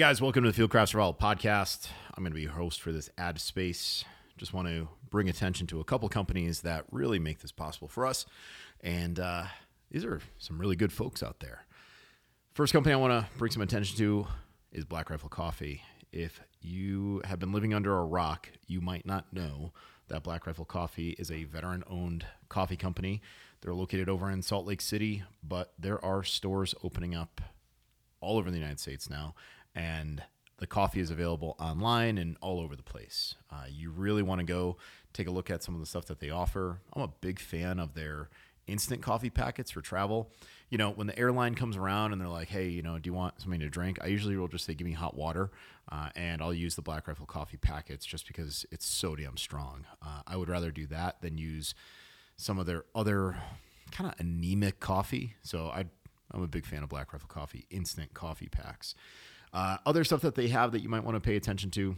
Guys, welcome to the Fieldcraft Survival Podcast. I'm going to be your host for this ad space. Just want to bring attention to a couple companies that really make this possible for us. And uh, these are some really good folks out there. First company I want to bring some attention to is Black Rifle Coffee. If you have been living under a rock, you might not know that Black Rifle Coffee is a veteran owned coffee company. They're located over in Salt Lake City, but there are stores opening up all over the United States now and the coffee is available online and all over the place. Uh, you really want to go take a look at some of the stuff that they offer. I'm a big fan of their instant coffee packets for travel. You know, when the airline comes around and they're like, hey, you know, do you want something to drink? I usually will just say, give me hot water. Uh, and I'll use the Black Rifle coffee packets just because it's so damn strong. Uh, I would rather do that than use some of their other kind of anemic coffee. So I, I'm a big fan of Black Rifle coffee, instant coffee packs. Uh, other stuff that they have that you might want to pay attention to.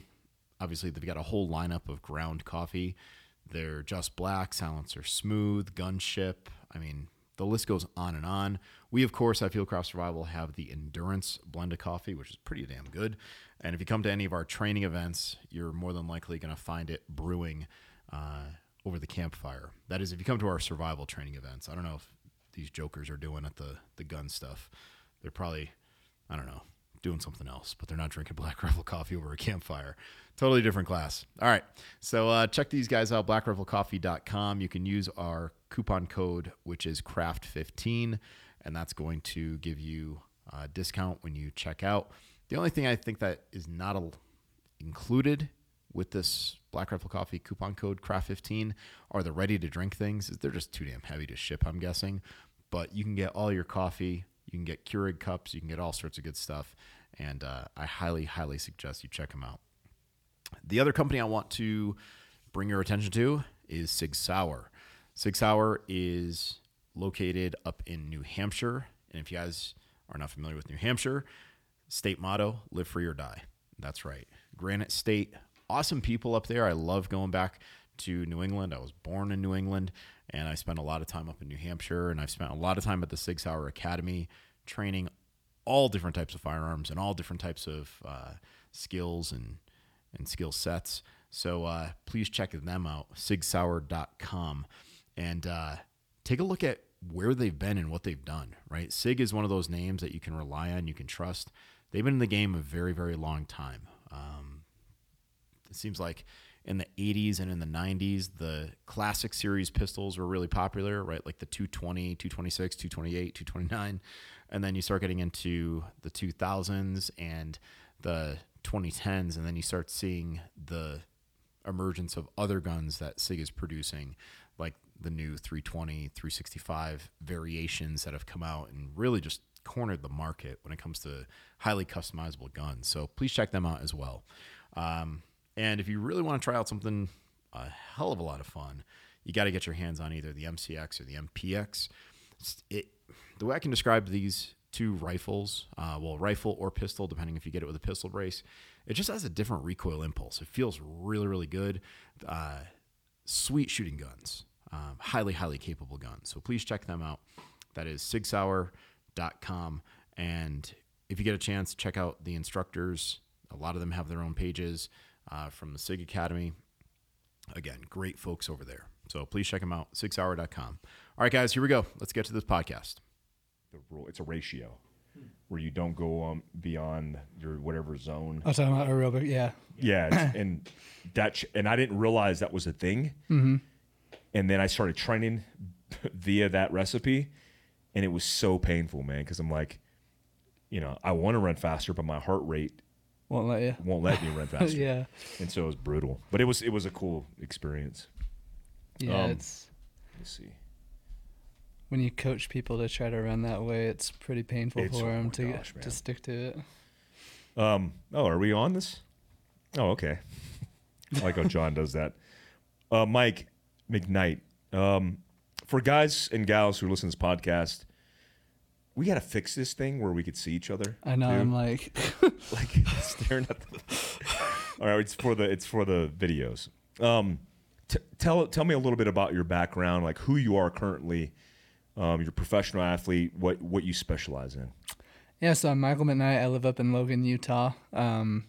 Obviously, they've got a whole lineup of ground coffee. They're just black, silencer smooth, gunship. I mean, the list goes on and on. We, of course, at Fieldcraft Survival have the Endurance blend of coffee, which is pretty damn good. And if you come to any of our training events, you're more than likely going to find it brewing uh, over the campfire. That is, if you come to our survival training events. I don't know if these jokers are doing at the the gun stuff. They're probably, I don't know, doing something else, but they're not drinking Black Rifle coffee over a campfire. Totally different class. All right. So uh, check these guys out, blackriflecoffee.com. You can use our coupon code, which is craft15, and that's going to give you a discount when you check out. The only thing I think that is not a, included with this Black Rifle Coffee coupon code craft15 are the ready to drink things. They're just too damn heavy to ship, I'm guessing. But you can get all your coffee you can get Keurig cups. You can get all sorts of good stuff. And uh, I highly, highly suggest you check them out. The other company I want to bring your attention to is Sig Sauer. Sig Sauer is located up in New Hampshire. And if you guys are not familiar with New Hampshire, state motto live free or die. That's right. Granite State, awesome people up there. I love going back to New England. I was born in New England and I spent a lot of time up in New Hampshire, and I've spent a lot of time at the Sig Sauer Academy training all different types of firearms and all different types of uh, skills and and skill sets. So uh, please check them out, sigsauer.com, and uh, take a look at where they've been and what they've done. Right, Sig is one of those names that you can rely on, you can trust. They've been in the game a very, very long time. Um, it seems like in the 80s and in the 90s, the classic series pistols were really popular, right? Like the 220, 226, 228, 229. And then you start getting into the 2000s and the 2010s, and then you start seeing the emergence of other guns that SIG is producing, like the new 320, 365 variations that have come out and really just cornered the market when it comes to highly customizable guns. So please check them out as well. Um, and if you really want to try out something a hell of a lot of fun, you got to get your hands on either the MCX or the MPX. It, the way I can describe these two rifles, uh, well, rifle or pistol, depending if you get it with a pistol brace, it just has a different recoil impulse. It feels really, really good. Uh, sweet shooting guns, um, highly, highly capable guns. So please check them out. That is sigsauer.com. And if you get a chance, check out the instructors. A lot of them have their own pages uh, from the SIG Academy. Again, great folks over there. So please check them out, sigsauer.com. All right, guys, here we go. Let's get to this podcast. The rule, it's a ratio where you don't go um, beyond your whatever zone. I was talking about aerobic, yeah. Yeah, and that ch- and I didn't realize that was a thing. Mm-hmm. And then I started training via that recipe, and it was so painful, man. Because I'm like, you know, I want to run faster, but my heart rate won't let you. Won't let me run faster. yeah. And so it was brutal, but it was it was a cool experience. Yeah, um, it's. Let's see. When you coach people to try to run that way, it's pretty painful it's, for them oh to gosh, to stick to it. Um. Oh, are we on this? Oh, okay. I like how John does that. Uh, Mike McKnight. Um, for guys and gals who listen to this podcast, we got to fix this thing where we could see each other. I know. I'm like, like staring at the. All right, it's for the it's for the videos. Um, t- tell tell me a little bit about your background, like who you are currently, um, your professional athlete, what what you specialize in. Yeah, so I'm Michael McKnight. I live up in Logan, Utah. Um,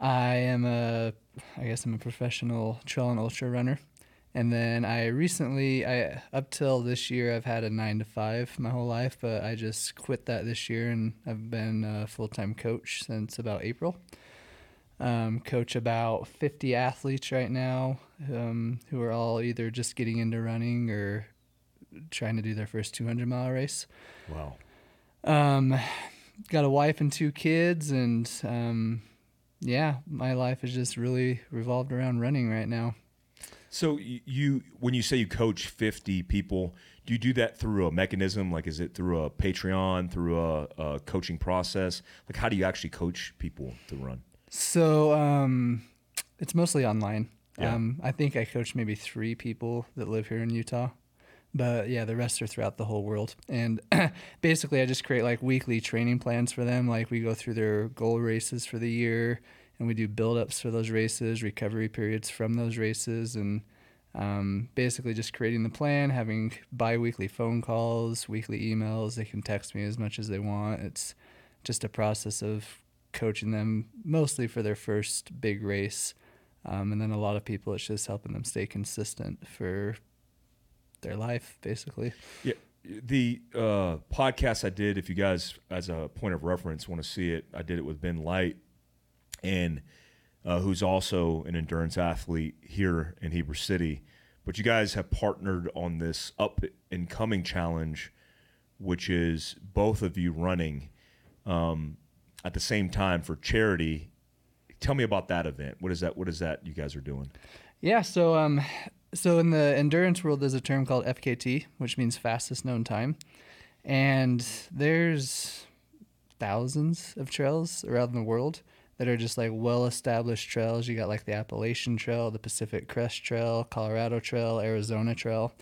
I am a, I guess I'm a professional trail and ultra runner. And then I recently, I up till this year, I've had a nine to five my whole life, but I just quit that this year, and I've been a full time coach since about April. Um, coach about 50 athletes right now um, who are all either just getting into running or trying to do their first 200 mile race. Wow. Um, got a wife and two kids, and um, yeah, my life is just really revolved around running right now. So you, when you say you coach 50 people, do you do that through a mechanism? Like, is it through a Patreon, through a, a coaching process? Like, how do you actually coach people to run? So um, it's mostly online. Yeah. Um, I think I coach maybe three people that live here in Utah, but yeah, the rest are throughout the whole world. And basically, I just create like weekly training plans for them. Like we go through their goal races for the year, and we do build-ups for those races, recovery periods from those races, and um, basically just creating the plan, having bi-weekly phone calls, weekly emails. They can text me as much as they want. It's just a process of coaching them mostly for their first big race um, and then a lot of people, it's just helping them stay consistent for their life, basically. Yeah. The uh, podcast I did, if you guys, as a point of reference, want to see it, I did it with Ben Light, and uh, who's also an endurance athlete here in Heber City. But you guys have partnered on this up and coming challenge, which is both of you running um, at the same time for charity tell me about that event. What is that? What is that you guys are doing? Yeah, so um, so in the endurance world, there's a term called FKT, which means fastest known time, and there's thousands of trails around the world that are just like well established trails. You got like the Appalachian Trail, the Pacific Crest Trail, Colorado Trail, Arizona Trail.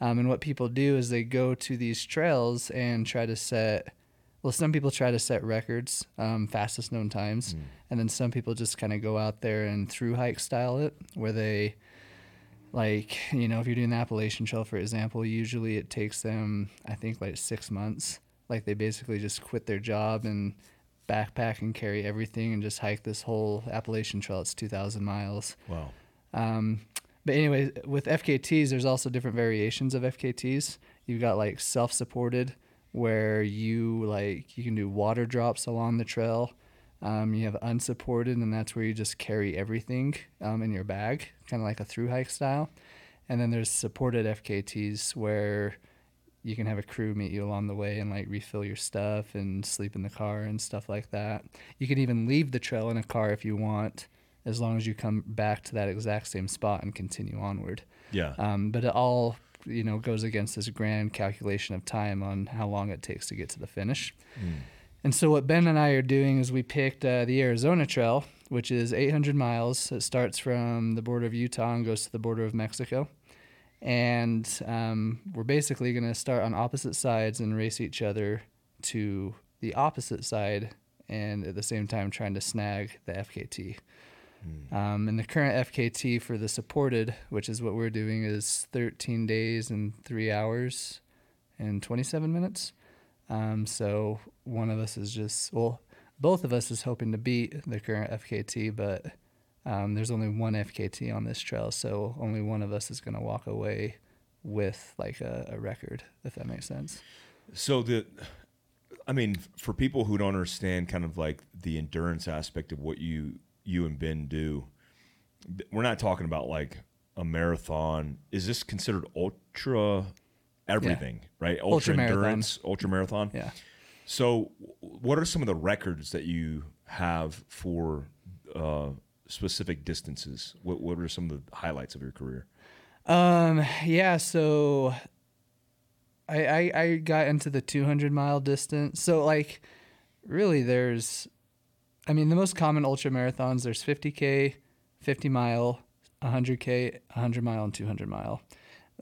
Um, and what people do is they go to these trails and try to set well, some people try to set records, um, fastest known times, mm. and then some people just kind of go out there and through hike style it, where they, like, you know, if you're doing the Appalachian Trail, for example, usually it takes them, I think, like six months. Like they basically just quit their job and backpack and carry everything and just hike this whole Appalachian Trail. It's 2,000 miles. Wow. Um, but anyway, with FKTs, there's also different variations of FKTs. You've got like self-supported where you like you can do water drops along the trail. Um, you have unsupported, and that's where you just carry everything um, in your bag, kind of like a through hike style. And then there's supported FKTs where you can have a crew meet you along the way and like refill your stuff and sleep in the car and stuff like that. You can even leave the trail in a car if you want, as long as you come back to that exact same spot and continue onward. Yeah. Um, but it all you know goes against this grand calculation of time on how long it takes to get to the finish. Mm. And so what Ben and I are doing is we picked uh, the Arizona Trail, which is 800 miles. It starts from the border of Utah and goes to the border of Mexico. And um, we're basically going to start on opposite sides and race each other to the opposite side, and at the same time trying to snag the FKT. Mm. Um, and the current FKT for the supported, which is what we're doing, is 13 days and three hours and 27 minutes. Um, so one of us is just, well, both of us is hoping to beat the current FKT, but um, there's only one FKT on this trail, so only one of us is going to walk away with like a, a record, if that makes sense. So the, I mean, for people who don't understand kind of like the endurance aspect of what you you and Ben do, we're not talking about like a marathon. Is this considered ultra everything, yeah. right? Ultra, ultra endurance, marathon. ultra marathon. Yeah. So, what are some of the records that you have for uh, specific distances? What What are some of the highlights of your career? Um. Yeah. So, I I, I got into the 200 mile distance. So like, really, there's I mean, the most common ultra marathons there's 50k, 50 mile, 100k, 100 mile, and 200 mile.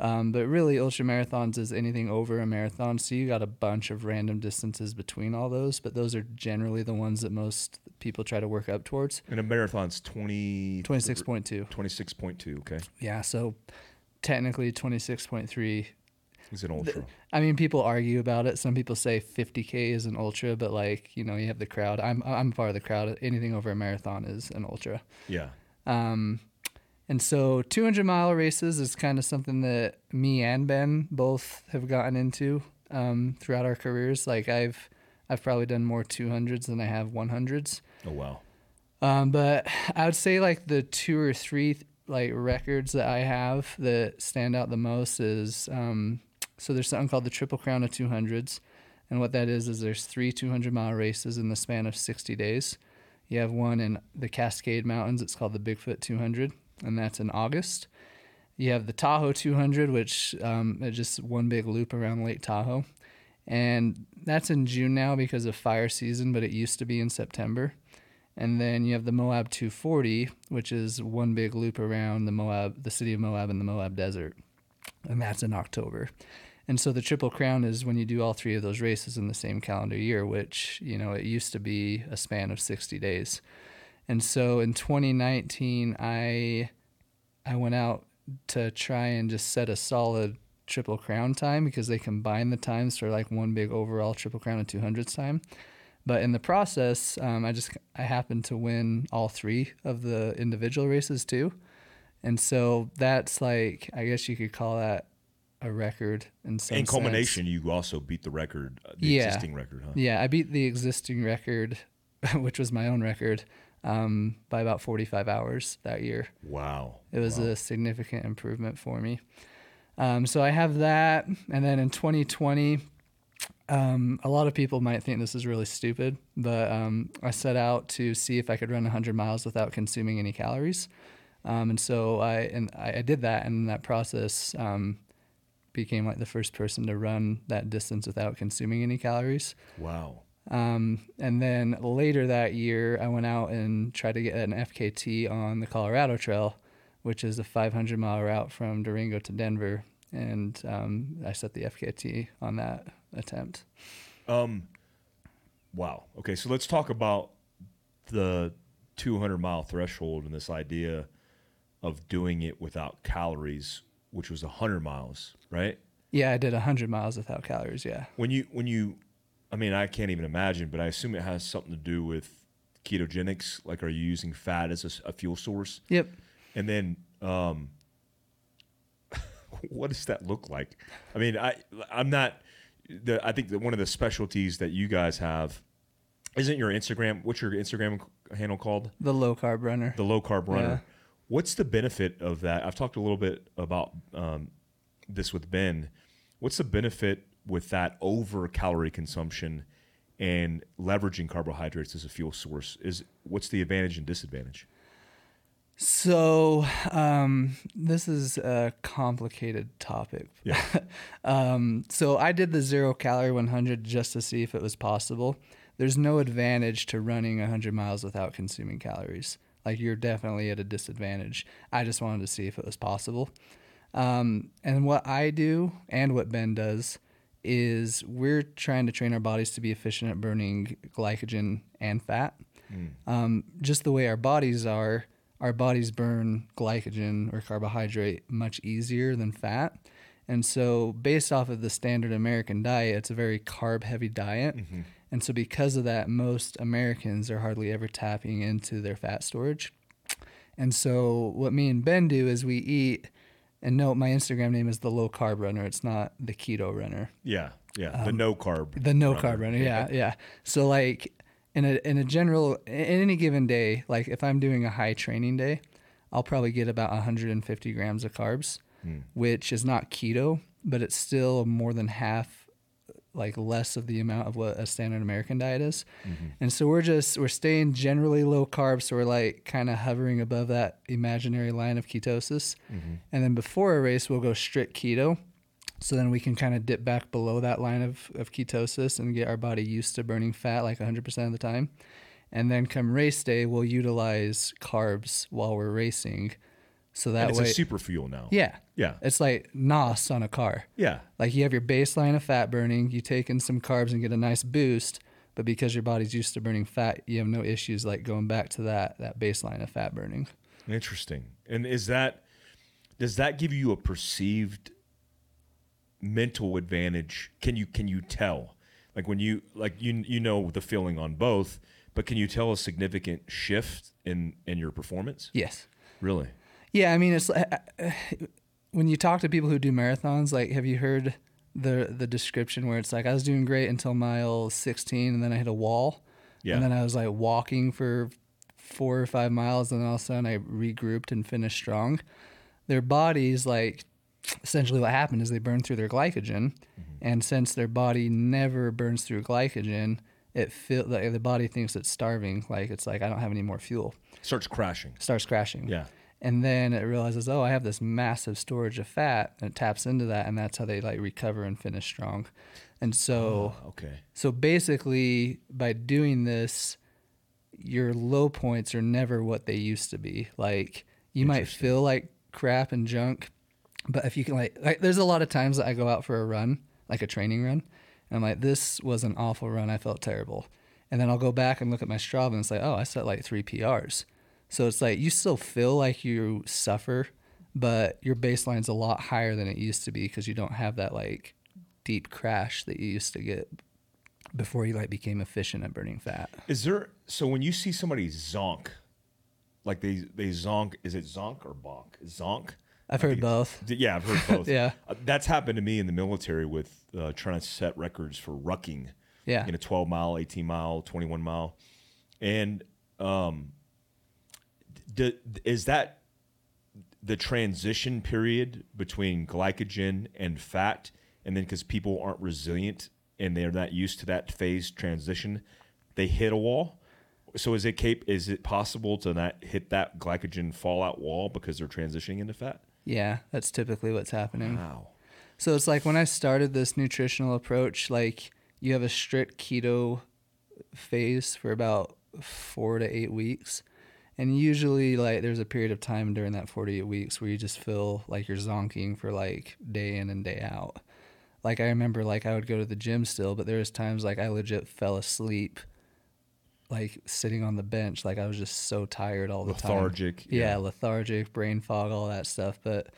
Um, but really, ultra marathons is anything over a marathon. So you got a bunch of random distances between all those, but those are generally the ones that most people try to work up towards. And a marathon's 20, 26.2. 26.2, okay. Yeah. So technically 26.3 It's an ultra. I mean, people argue about it. Some people say 50k is an ultra, but like you know, you have the crowd. I'm I'm part of the crowd. Anything over a marathon is an ultra. yeah. Um, and so 200 mile races is kind of something that me and Ben both have gotten into um, throughout our careers. Like I've I've probably done more 200s than I have 100s. Oh wow. Um, but I would say like the two or three like records that I have that stand out the most is um, so there's something called the Triple Crown of 200s, and what that is is there's three 200 mile races in the span of 60 days. You have one in the Cascade Mountains. It's called the Bigfoot 200, and that's in August. You have the Tahoe 200, which um, is just one big loop around Lake Tahoe, and that's in June now because of fire season, but it used to be in September. And then you have the Moab 240, which is one big loop around the Moab, the city of Moab and the Moab Desert, and that's in October. And so the Triple Crown is when you do all three of those races in the same calendar year, which you know it used to be a span of 60 days. And so in 2019, I I went out to try and just set a solid Triple Crown time because they combine the times for like one big overall Triple Crown and 200s time. But in the process, um, I just I happened to win all three of the individual races too, and so that's like I guess you could call that a record in some In sense. culmination, you also beat the record, the Yeah. existing record, huh? Yeah, I beat the existing record, which was my own record, um, by about 45 hours that year. Wow. It was Wow. a significant improvement for me. Um, so I have that, and then in 2020, um, a lot of people might think this is really stupid, but um, I set out to see if I could run 100 miles without consuming any calories, um, and so I and I, I did that, and that process um, became like the first person to run that distance without consuming any calories. Wow. Um, and then later that year, I went out and tried to get an FKT on the Colorado Trail, which is a 500 mile route from Durango to Denver. And um, I set the FKT on that attempt. Um, wow. Okay, so let's talk about the 200 mile threshold and this idea of doing it without calories, which was 100 miles, right? Yeah, I did 100 miles without calories. Yeah. When you when you, I mean, I can't even imagine, but I assume it has something to do with ketogenics. Like, are you using fat as a fuel source? Yep. And then, um, what does that look like? I mean, I I'm not. The I think that one of the specialties that you guys have isn't your Instagram. What's your Instagram handle called? The low carb runner. The low carb runner. Yeah. What's the benefit of that? I've talked a little bit about um, this with Ben. What's the benefit with that over calorie consumption and leveraging carbohydrates as a fuel source? Is what's the advantage and disadvantage? So, um, this is a complicated topic. Yeah. um, so, I did the zero calorie 100 just to see if it was possible. There's no advantage to running 100 miles without consuming calories. Like, you're definitely at a disadvantage. I just wanted to see if it was possible. Um, and what I do and what Ben does is we're trying to train our bodies to be efficient at burning glycogen and fat. Um, just the way our bodies are, our bodies burn glycogen or carbohydrate much easier than fat. And so, based off of the standard American diet, it's a very carb heavy diet. And so, because of that, most Americans are hardly ever tapping into their fat storage. And so, what me and Ben do is we eat, and no, my Instagram name is the low carb runner. It's not the keto runner. Yeah. Yeah. the no carb. Um, The no carb runner, yeah, yeah. So like in a in a general in any given day, like if I'm doing a high training day, I'll probably get about 150 grams of carbs, which is not keto, but it's still more than half like less of the amount of what a standard American diet is. Mm-hmm. And so we're just we're staying generally low carb, so we're like kind of hovering above that imaginary line of ketosis. Mm-hmm. And then before a race, we'll go strict keto. So then we can kind of dip back below that line of, of ketosis and get our body used to burning fat like 100% of the time. And then come race day, we'll utilize carbs while we're racing. So that And it's way, a super fuel now. yeah, Yeah. it's like NOS on a car. Yeah. Like you have your baseline of fat burning, you take in some carbs and get a nice boost, but because your body's used to burning fat, you have no issues like going back to that that baseline of fat burning. Interesting. And is that does that give you a perceived mental advantage can you can you tell? Like when you like you you know the feeling on both, but can you tell a significant shift in in your performance? Yes. Really? Yeah, I mean, it's uh, when you talk to people who do marathons. Like, have you heard the the description where it's like I was doing great until mile 16, and then I hit a wall, Yeah. and then I was like walking for four or five miles, and then all of a sudden I regrouped and finished strong. Their bodies, like, essentially what happened is they burn through their glycogen, and since their body never burns through glycogen, it feel like the body thinks it's starving. Like it's like I don't have any more fuel. Starts crashing. Starts crashing. Yeah. And then it realizes, oh, I have this massive storage of fat, and it taps into that, and that's how they like recover and finish strong. And so, oh, Okay. so basically, by doing this, your low points are never what they used to be. Like you might feel like crap and junk, but if you can like, like there's a lot of times that I go out for a run, like a training run, and I'm like, this was an awful run. I felt terrible. And then I'll go back and look at my Strava and it's like, oh, I set like three PRs. So it's like you still feel like you suffer, but your baseline's a lot higher than it used to be because you don't have that like deep crash that you used to get before you like became efficient at burning fat. Is there so when you see somebody zonk, like they they zonk, is it zonk or bonk? Zonk. I've heard both. Yeah, I've heard both. Yeah. Uh, that's happened to me in the military with uh, trying to set records for rucking. Yeah. in a 12 mile, 18 mile, 21 mile, and um, d- is that the transition period between glycogen and fat, and then because people aren't resilient and they're not used to that phase transition, they hit a wall. So is it cap- is it possible to not hit that glycogen fallout wall because they're transitioning into fat? Yeah, that's typically what's happening. Wow. So it's like when I started this nutritional approach, like you have a strict keto phase for about four to eight weeks. And usually, like, there's a period of time during that 48 weeks where you just feel like you're zonking for like day in and day out. Like, I remember, like, I would go to the gym still, but there was times like I legit fell asleep, like sitting on the bench. Like, I was just so tired all the time. Lethargic, Yeah, yeah. lethargic, brain fog, all that stuff. But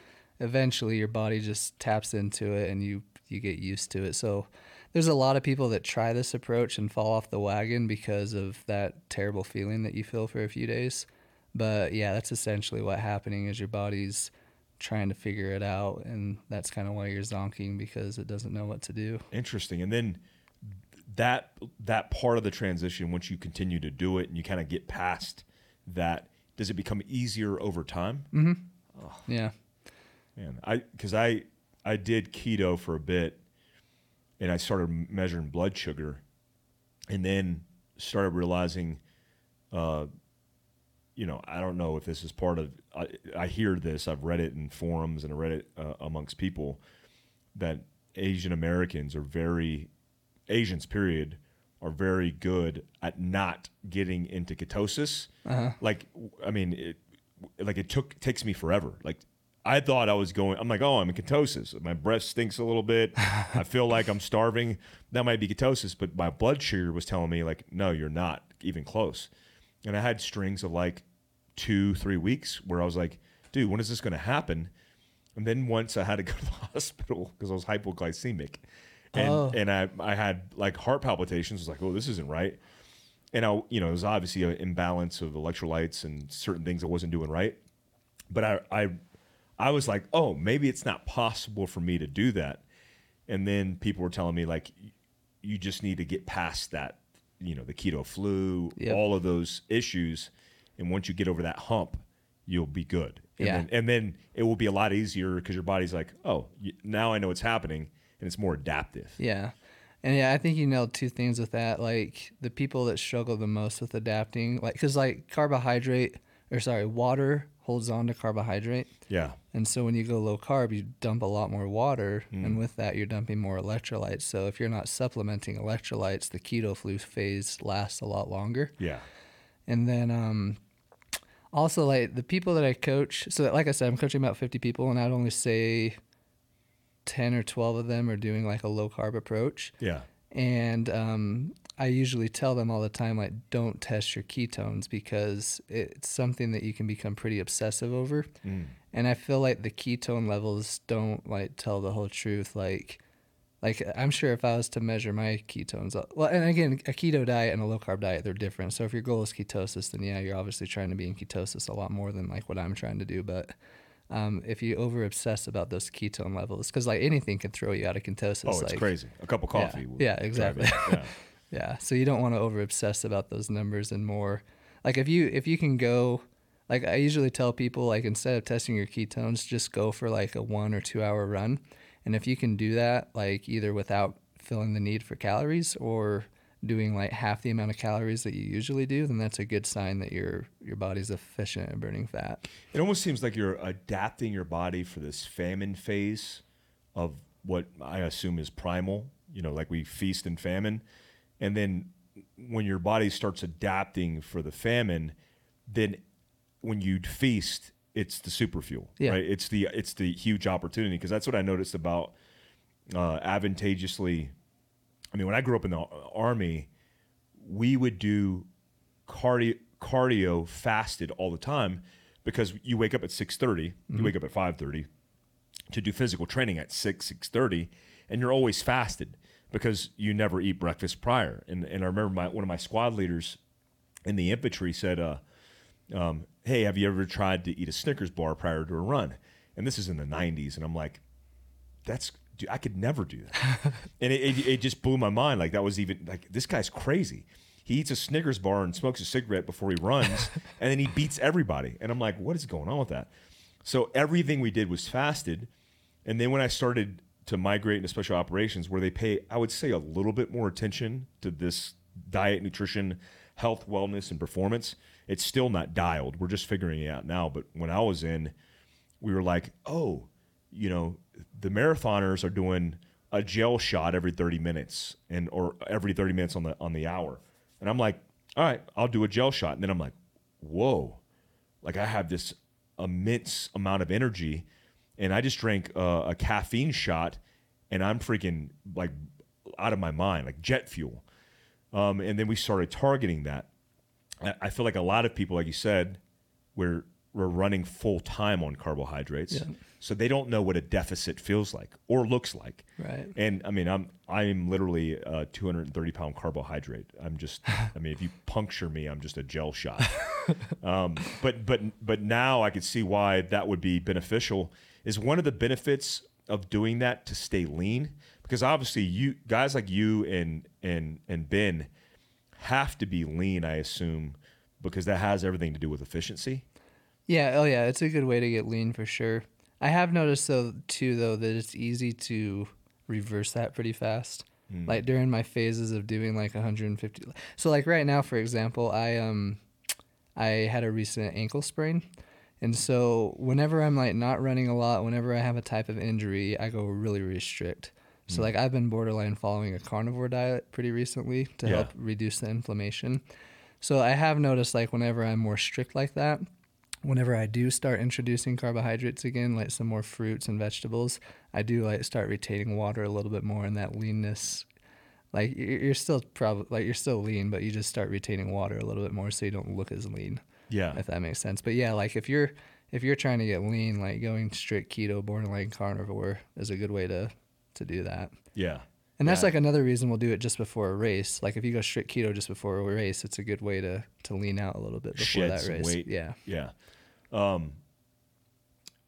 eventually your body just taps into it and you you get used to it. So there's a lot of people that try this approach and fall off the wagon because of that terrible feeling that you feel for a few days. But yeah, that's essentially what happening is your body's trying to figure it out and that's kind of why you're zonking because it doesn't know what to do. Interesting. And then that that part of the transition, once you continue to do it and you kind of get past that, does it become easier over time? Mm-hmm. Yeah. Man, I because I I did keto for a bit, and I started measuring blood sugar, and then started realizing, uh, you know, I don't know if this is part of. I, I hear this. I've read it in forums and I read it uh, amongst people that Asian Americans are very Asians. Period are very good at not getting into ketosis. Like, I mean, it, like it took takes me forever. Like I thought I was going. I'm like, oh, I'm in ketosis. My breath stinks a little bit. I feel like I'm starving. That might be ketosis, but my blood sugar was telling me like, no, you're not even close. And I had strings of like two, three weeks where I was like, dude, when is this going to happen? And then once I had to go to the hospital because I was hypoglycemic, and Oh. and I I had like heart palpitations. I was like, oh, this isn't right. And I, you know, it was obviously an imbalance of electrolytes and certain things I wasn't doing right. But I, I, I was like, oh, maybe it's not possible for me to do that. And then people were telling me like, you just need to get past that, you know, the keto flu, Yep. all of those issues, and once you get over that hump, you'll be good. And Yeah. Then, and then it will be a lot easier because your body's like, oh, now I know what's happening, and it's more adaptive. Yeah. And yeah, I think you nailed two things with that. Like the people that struggle the most with adapting, like, cause like carbohydrate, or sorry, water holds on to carbohydrate. Yeah. And so when you go low carb, you dump a lot more water. Hmm. And with that, you're dumping more electrolytes. So if you're not supplementing electrolytes, the keto flu phase lasts a lot longer. Yeah. And then um, also like the people that I coach. So like I said, I'm coaching about 50 people, and I'd only say 10 or 12 of them are doing like a low carb approach Yeah. and um, I usually tell them all the time, like, don't test your ketones because it's something that you can become pretty obsessive over. Mm. And I feel like the ketone levels don't like tell the whole truth. Like, like I'm sure if I was to measure my ketones, uh, well, and again, a keto diet and a low carb diet, they're different. So if your goal is ketosis, then yeah, you're obviously trying to be in ketosis a lot more than like what I'm trying to do. But um, if you over obsess about those ketone levels, because like anything can throw you out of ketosis. Oh, it's like, crazy. A cup of Yeah. coffee. Yeah, drive exactly. Yeah. So you don't want to over obsess about those numbers and more. Like if you if you can go like I usually tell people like instead of testing your ketones, just go for like a one or two hour run. And if you can do that, like either without feeling the need for calories or doing like half the amount of calories that you usually do, then that's a good sign that your your body's efficient at burning fat. It almost seems like you're adapting your body for this famine phase of what I assume is primal, you know, like we feast and famine. And then when your body starts adapting for the famine, then when you feast, it's the super fuel, Yeah. right? It's the it's the huge opportunity because that's what I noticed about uh, advantageously. I mean, when I grew up in the army, we would do cardio cardio fasted all the time because you wake up at 6.30 you wake up at 5.30 to do physical training at 6 6.30 and you're always fasted because you never eat breakfast prior and, and i remember my, one of my squad leaders in the infantry said uh, um, hey have you ever tried to eat a snickers bar prior to a run and this is in the 90s and i'm like that's dude, I could never do that. and it, it, it just blew my mind. Like that was even like this guy's crazy. He eats a Snickers bar and smokes a cigarette before he runs, and then he beats everybody. And I'm like, what is going on with that? So everything we did was fasted, and then when I started to migrate into special operations, where they pay, I would say, a little bit more attention to this diet, nutrition, health, wellness, and performance. It's still not dialed. We're just figuring it out now. But when I was in, we were like, oh, you know, the marathoners are doing a gel shot every 30 minutes and or every 30 minutes on the on the hour. And I'm like, all right, I'll do a gel shot. And then I'm like, whoa, like I have this immense amount of energy, and I just drank uh, a caffeine shot, and I'm freaking like out of my mind, like jet fuel. Um, and then we started targeting that. I, I feel like a lot of people, like you said, we're we're running full time on carbohydrates, Yeah. so they don't know what a deficit feels like or looks like. Right. And I mean, I'm I'm literally a 230 pound carbohydrate. I'm just, I mean, if you puncture me, I'm just a gel shot. um, but but but now I can see why that would be beneficial. Is one of the benefits of doing that to stay lean because obviously you guys like you and and and Ben have to be lean. I assume because that has everything to do with efficiency. Yeah, oh yeah, it's a good way to get lean for sure. I have noticed though too though that it's easy to reverse that pretty fast. Like during my phases of doing like 150. So like right now for example, I um I had a recent ankle sprain. And so whenever I'm like not running a lot, whenever I have a type of injury, I go really really strict. So hmm. like I've been borderline following a carnivore diet pretty recently to Yeah. help reduce the inflammation. So I have noticed like whenever I'm more strict like that, whenever I do start introducing carbohydrates again, like some more fruits and vegetables, I do like start retaining water a little bit more and that leanness. Like you're still probably like you're still lean, but you just start retaining water a little bit more so you don't look as lean, Yeah. if that makes sense. But yeah, like if you're if you're trying to get lean, like going strict keto, borderline carnivore is a good way to to do that. Yeah. And that's Yeah. like another reason we'll do it just before a race. Like if you go strict keto just before a race, it's a good way to to lean out a little bit before Shed that race. weight. Yeah. Yeah. Um,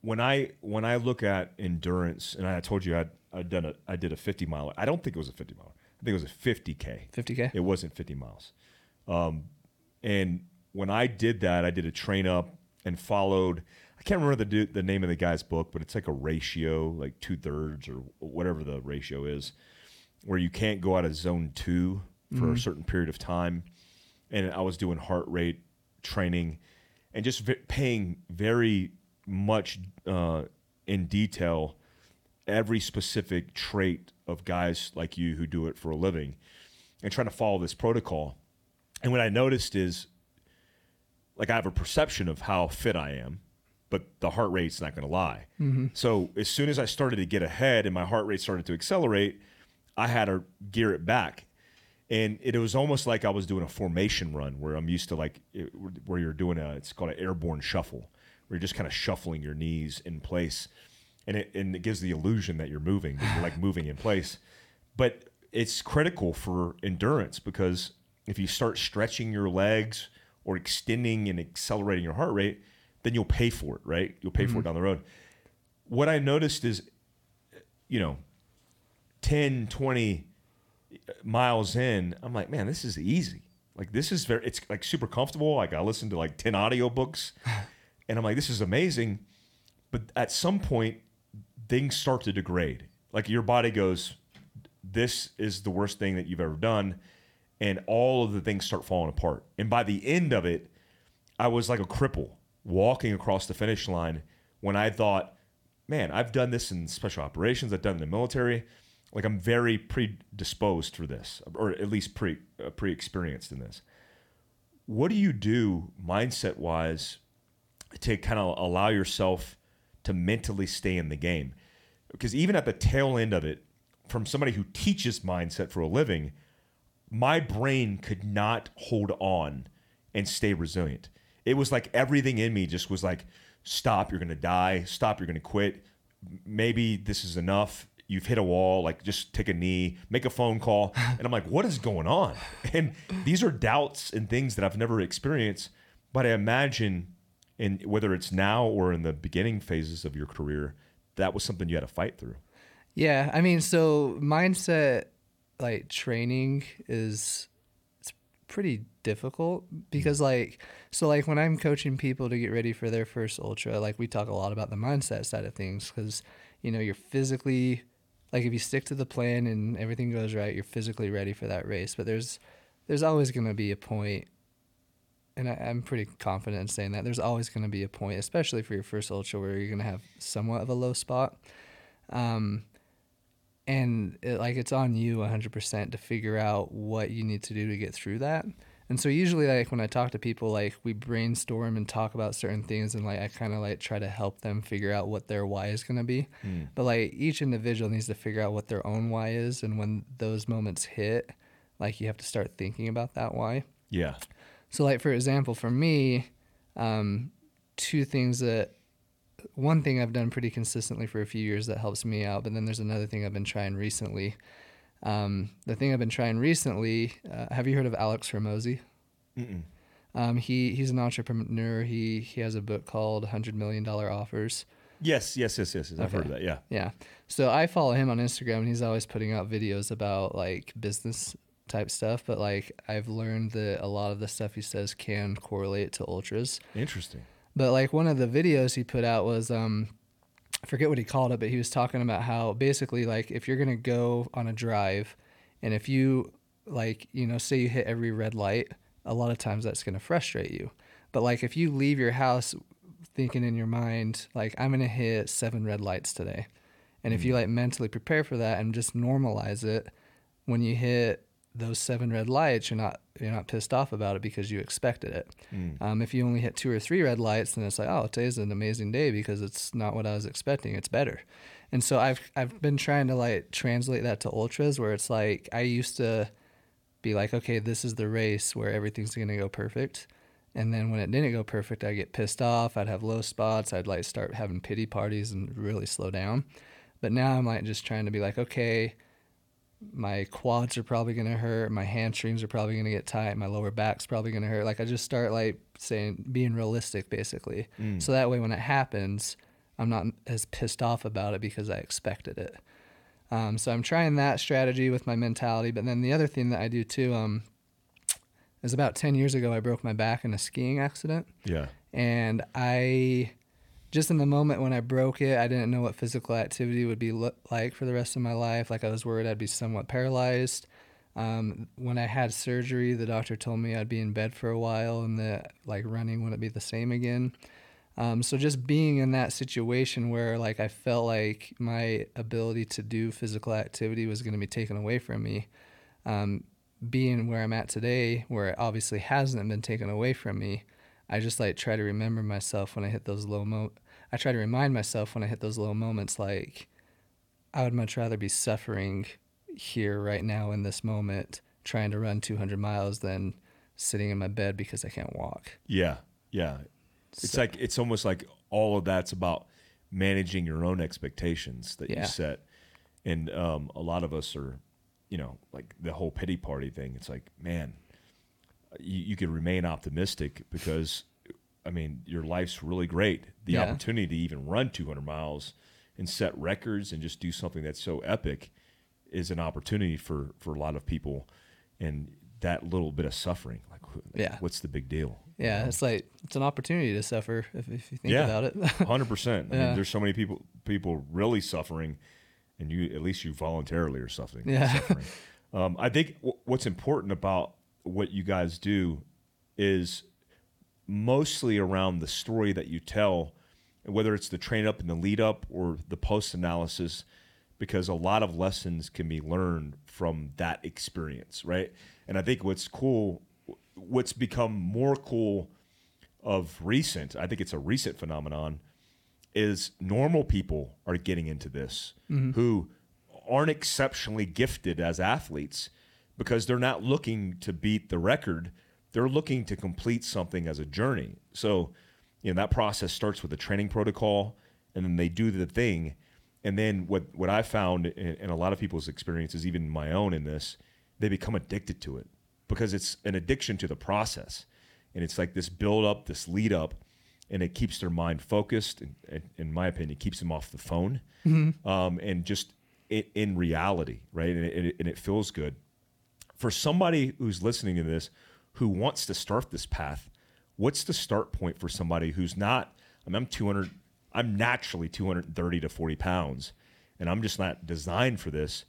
when I when I look at endurance, and I told you I'd, I'd done a I did a 50 mile. I don't think it was a 50 mile. I think it was a 50k. 50k. It wasn't 50 miles. Um, and when I did that, I did a train up and followed. I can't remember the the name of the guy's book, but it's like a ratio, like two thirds or whatever the ratio is, where you can't go out of zone two for a certain period of time. And I was doing heart rate training and just v- paying very much uh, in detail every specific trait of guys like you who do it for a living and trying to follow this protocol. And what I noticed is like I have a perception of how fit I am, but the heart rate's not going to lie. Mm-hmm. So as soon as I started to get ahead and my heart rate started to accelerate, I had to gear it back. and it was almost like I was doing a formation run where I'm used to like it, where you're doing a it's called an airborne shuffle where you're just kind of shuffling your knees in place, and it and it gives the illusion that you're moving, but you're like moving in place. But it's critical for endurance because if you start stretching your legs or extending and accelerating your heart rate, then you'll pay for it, right? You'll pay for it mm-hmm. down the road. What I noticed is, you know, 10, 20 miles in, I'm like, man, this is easy. Like this is very it's like super comfortable. Like I listened to like 10 audiobooks and I'm like, this is amazing. But at some point, things start to degrade. Like your body goes, this is the worst thing that you've ever done. And all of the things start falling apart. And by the end of it, I was like a cripple walking across the finish line when I thought, man, I've done this in special operations, I've done it in the military. Like I'm very predisposed for this, or at least pre uh, pre experienced in this. What do you do mindset wise to kind of allow yourself to mentally stay in the game? Because even at the tail end of it, from somebody who teaches mindset for a living, my brain could not hold on and stay resilient. It was like everything in me just was like, stop, you're going to die. Stop, you're going to quit. Maybe this is enough. You've hit a wall. Like, just take a knee, make a phone call. And I'm like, what is going on? And these are doubts and things that I've never experienced. But I imagine, in whether it's now or in the beginning phases of your career, that was something you had to fight through. Yeah, I mean, so mindset like training is it's pretty difficult because like so like when I'm coaching people to get ready for their first ultra, like we talk a lot about the mindset side of things cuz you know, you're physically like if you stick to the plan and everything goes right, you're physically ready for that race, but there's there's always going to be a point and I, I'm pretty confident in saying that there's always going to be a point, especially for your first ultra, where you're going to have somewhat of a low spot. Um, and it, like it's on you 100% to figure out what you need to do to get through that and so usually like when i talk to people like we brainstorm and talk about certain things and like i kind of like try to help them figure out what their why is going to be Hmm. but like each individual needs to figure out what their own why is and when those moments hit like you have to start thinking about that why Yeah. so, like for example, for me, um, two things that one thing I've done pretty consistently for a few years that helps me out, but then there's another thing I've been trying recently. Um, the thing I've been trying recently. Uh, have you heard of Alex Hormozi? Um, he he's an entrepreneur. He he has a book called Hundred Million Dollar Offers. Yes, yes, yes, yes. yes. I've heard of that. Yeah. Yeah. So I follow him on Instagram and he's always putting out videos about like business type stuff. But like I've learned that a lot of the stuff he says can correlate to ultras. Interesting. But like one of the videos he put out was um I forget what he called it, but he was talking about how basically like if you're gonna go on a drive and if you like, you know, say you hit every red light, a lot of times that's gonna frustrate you. But like if you leave your house thinking in your mind, like I'm gonna hit seven red lights today. And if you like mentally prepare for that and just normalize it, when you hit those seven red lights, you're not you're not pissed off about it because you expected it. Um, if you only hit two or three red lights, then it's like, oh, today's an amazing day because it's not what I was expecting. It's better. And so I've I've been trying to like translate that to ultras where it's like I used to be like, okay, this is the race where everything's gonna go perfect. And then when it didn't go perfect, I'd get pissed off. I'd have low spots. I'd like start having pity parties and really slow down. But now I'm like just trying to be like, okay, my quads are probably gonna hurt, my hamstrings are probably gonna get tight, my lower back's probably gonna hurt. Like I just start like saying being realistic basically. So that way when it happens, I'm not as pissed off about it because I expected it. Um, so I'm trying that strategy with my mentality. But then the other thing that I do too, um, is about ten years ago I broke my back in a skiing accident Yeah. and I just in the moment when I broke it, I didn't know what physical activity would be like for the rest of my life. Like I was worried I'd be somewhat paralyzed. Um, when I had surgery, the doctor told me I'd be in bed for a while and that like running wouldn't be the same again. Um, so just being in that situation where like I felt like my ability to do physical activity was going to be taken away from me, um, being where I'm at today, where it obviously hasn't been taken away from me, I just like try to remember myself when I hit those low mo. I try to remind myself when I hit those low moments, like I would much rather be suffering here right now in this moment trying to run 200 miles than sitting in my bed because I can't walk. Yeah, yeah. It's like it's almost like all of that's about managing your own expectations that Yeah. you set, and um, a lot of us are, you know, like the whole pity party thing. It's like, man, you, you can remain optimistic because, I mean, your life's really great. The Yeah. opportunity to even run 200 miles and set records and just do something that's so epic is an opportunity for for a lot of people, and that little bit of suffering, like, Yeah. what's the big deal? Yeah, it's like it's an opportunity to suffer if, if you think Yeah. about it. Hundred percent. I Yeah. mean, there's so many people people really suffering, and you at least you voluntarily are suffering. Yeah. Suffering. Um, I think w- what's important about what you guys do is mostly around the story that you tell, whether it's the train up and the lead up or the post analysis, because a lot of lessons can be learned from that experience, right? And I think what's cool, what's become more cool of recent, I think it's a recent phenomenon, is normal people are getting into this mm-hmm. who aren't exceptionally gifted as athletes because they're not looking to beat the record. They're looking to complete something as a journey. So, you know, that process starts with a training protocol and then they do the thing. And then what, what I found in, in a lot of people's experiences, even my own in this, they become addicted to it because it's an addiction to the process. And it's like this build up, this lead up, and it keeps their mind focused. And, and in my opinion, it keeps them off the phone um, and just in, in reality, right? And it, and it feels good. For somebody who's listening to this who wants to start this path, what's the start point for somebody who's not? I mean, I'm 200. I'm naturally 230 to 40 pounds, and I'm just not designed for this.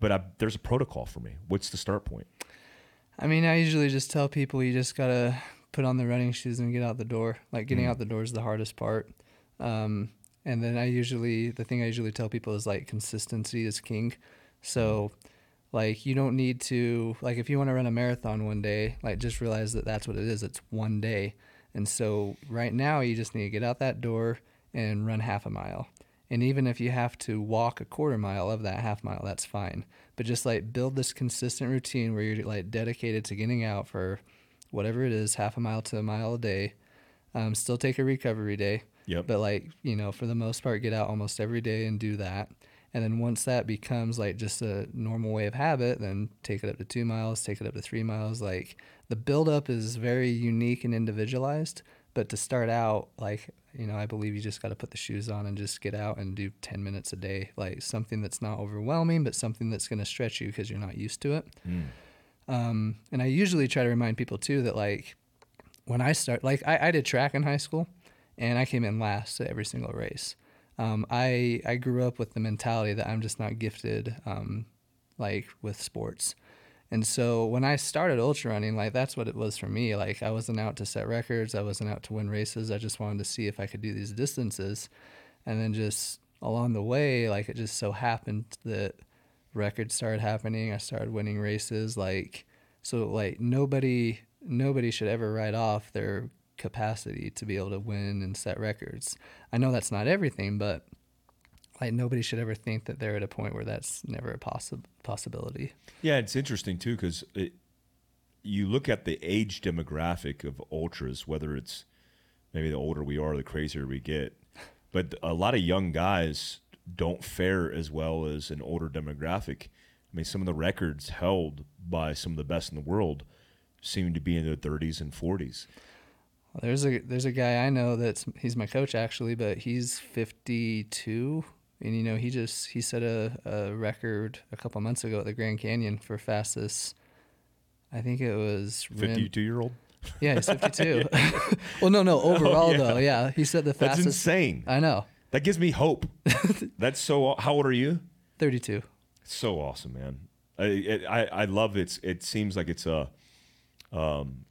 But I, there's a protocol for me. What's the start point? I mean, I usually just tell people you just gotta put on the running shoes and get out the door. Like getting Mm. out the door is the hardest part. Um, and then I usually the thing I usually tell people is like consistency is king. So like you don't need to like if you want to run a marathon one day, like just realize that that's what it is. It's one day. And so right now you just need to get out that door and run half a mile. And even if you have to walk a quarter mile of that half mile, that's fine. But just like build this consistent routine where you're like dedicated to getting out for whatever it is, half a mile to a mile a day. Um, still take a recovery day. Yep. But like, you know, for the most part, get out almost every day and do that. And then once that becomes like just a normal way of habit, then take it up to two miles, take it up to three miles. Like the buildup is very unique and individualized. But to start out, like, you know, I believe you just got to put the shoes on and just get out and do 10 minutes a day. Like something that's not overwhelming, but something that's going to stretch you because you're not used to it. Um, and I usually try to remind people too that, like, when I start, like, I, I did track in high school and I came in last at every single race. Um, I I grew up with the mentality that I'm just not gifted, um, like with sports, and so when I started ultra running, like that's what it was for me. Like I wasn't out to set records, I wasn't out to win races. I just wanted to see if I could do these distances, and then just along the way, like it just so happened that records started happening. I started winning races. Like so, like nobody nobody should ever write off their capacity to be able to win and set records. I know that's not everything, but like nobody should ever think that they're at a point where that's never a possi- possibility. Yeah, it's interesting too because you look at the age demographic of ultras, whether it's maybe the older we are, the crazier we get, but a lot of young guys don't fare as well as an older demographic. I mean, some of the records held by some of the best in the world seem to be in their 30s and 40s. There's a there's a guy I know that's he's my coach actually, but he's 52, and you know he just he set a, a record a couple months ago at the Grand Canyon for fastest. I think it was rim- 52 year old? Yeah, he's 52. well, no, no, overall Oh, yeah. though, yeah, he set the fastest. That's insane. I know, That gives me hope. That's so. How old are you? 32. so awesome, man. I I, I love it. It seems like it's a um,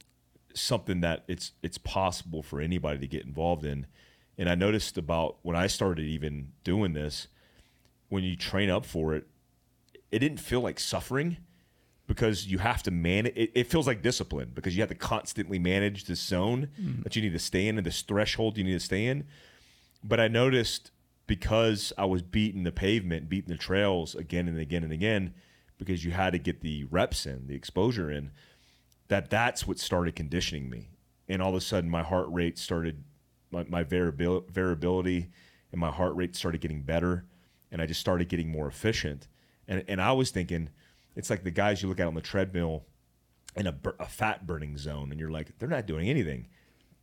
something that it's it's possible for anybody to get involved in. And I noticed about when I started even doing this, when you train up for it, it didn't feel like suffering because you have to manage. It, it feels like discipline because you have to constantly manage this zone mm-hmm. that you need to stay in and this threshold you need to stay in. But I noticed because I was beating the pavement, beating the trails again and again and again, because you had to get the reps in, the exposure in, that that's what started conditioning me. And all of a sudden, my heart rate started, my, my variabil- variability and my heart rate started getting better. And I just started getting more efficient. And, and I was thinking, it's like the guys you look at on the treadmill in a, a fat burning zone, and you're like, they're not doing anything.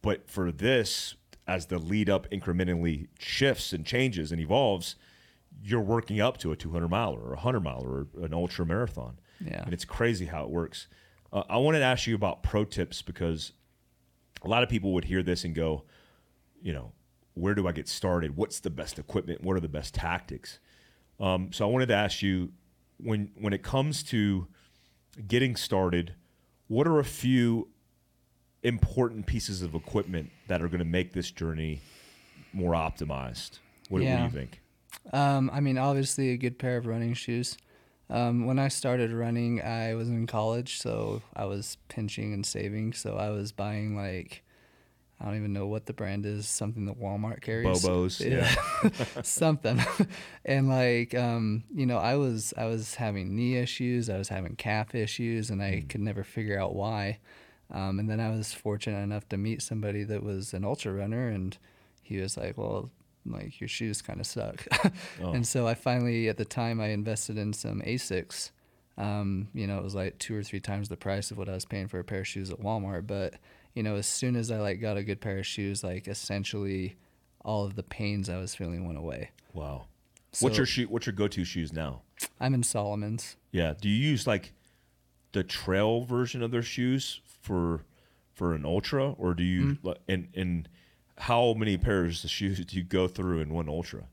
But for this, as the lead up incrementally shifts and changes and evolves, you're working up to a 200 miler or a 100 miler or an ultra marathon. Yeah. And it's crazy how it works. Uh, I wanted to ask you about pro tips because a lot of people would hear this and go, you know, where do I get started? What's the best equipment? What are the best tactics? Um, so I wanted to ask you when when it comes to getting started, what are a few important pieces of equipment that are going to make this journey more optimized? What, what do you think? Um, I mean, obviously a good pair of running shoes. Um, when I started running, I was in college, so I was pinching and saving. So I was buying like, I don't even know what the brand is, something that Walmart carries. Bobos, yeah. something. and like, um, you know, I was I was having knee issues, I was having calf issues, and I could never figure out why. Um, and then I was fortunate enough to meet somebody that was an ultra runner, and he was like, "Well, like your shoes kind of suck." And so I finally, at the time, I invested in some Asics. Um, you know, it was like two or three times the price of what I was paying for a pair of shoes at Walmart. But you know, as soon as I like got a good pair of shoes, like essentially all of the pains I was feeling went away. Wow. what's your shoe? What's your go-to shoes now? I'm in Salomons. Yeah. Do you use like the trail version of their shoes for for an ultra, or do you Mm-hmm. like and and how many pairs of shoes do you go through in one ultra?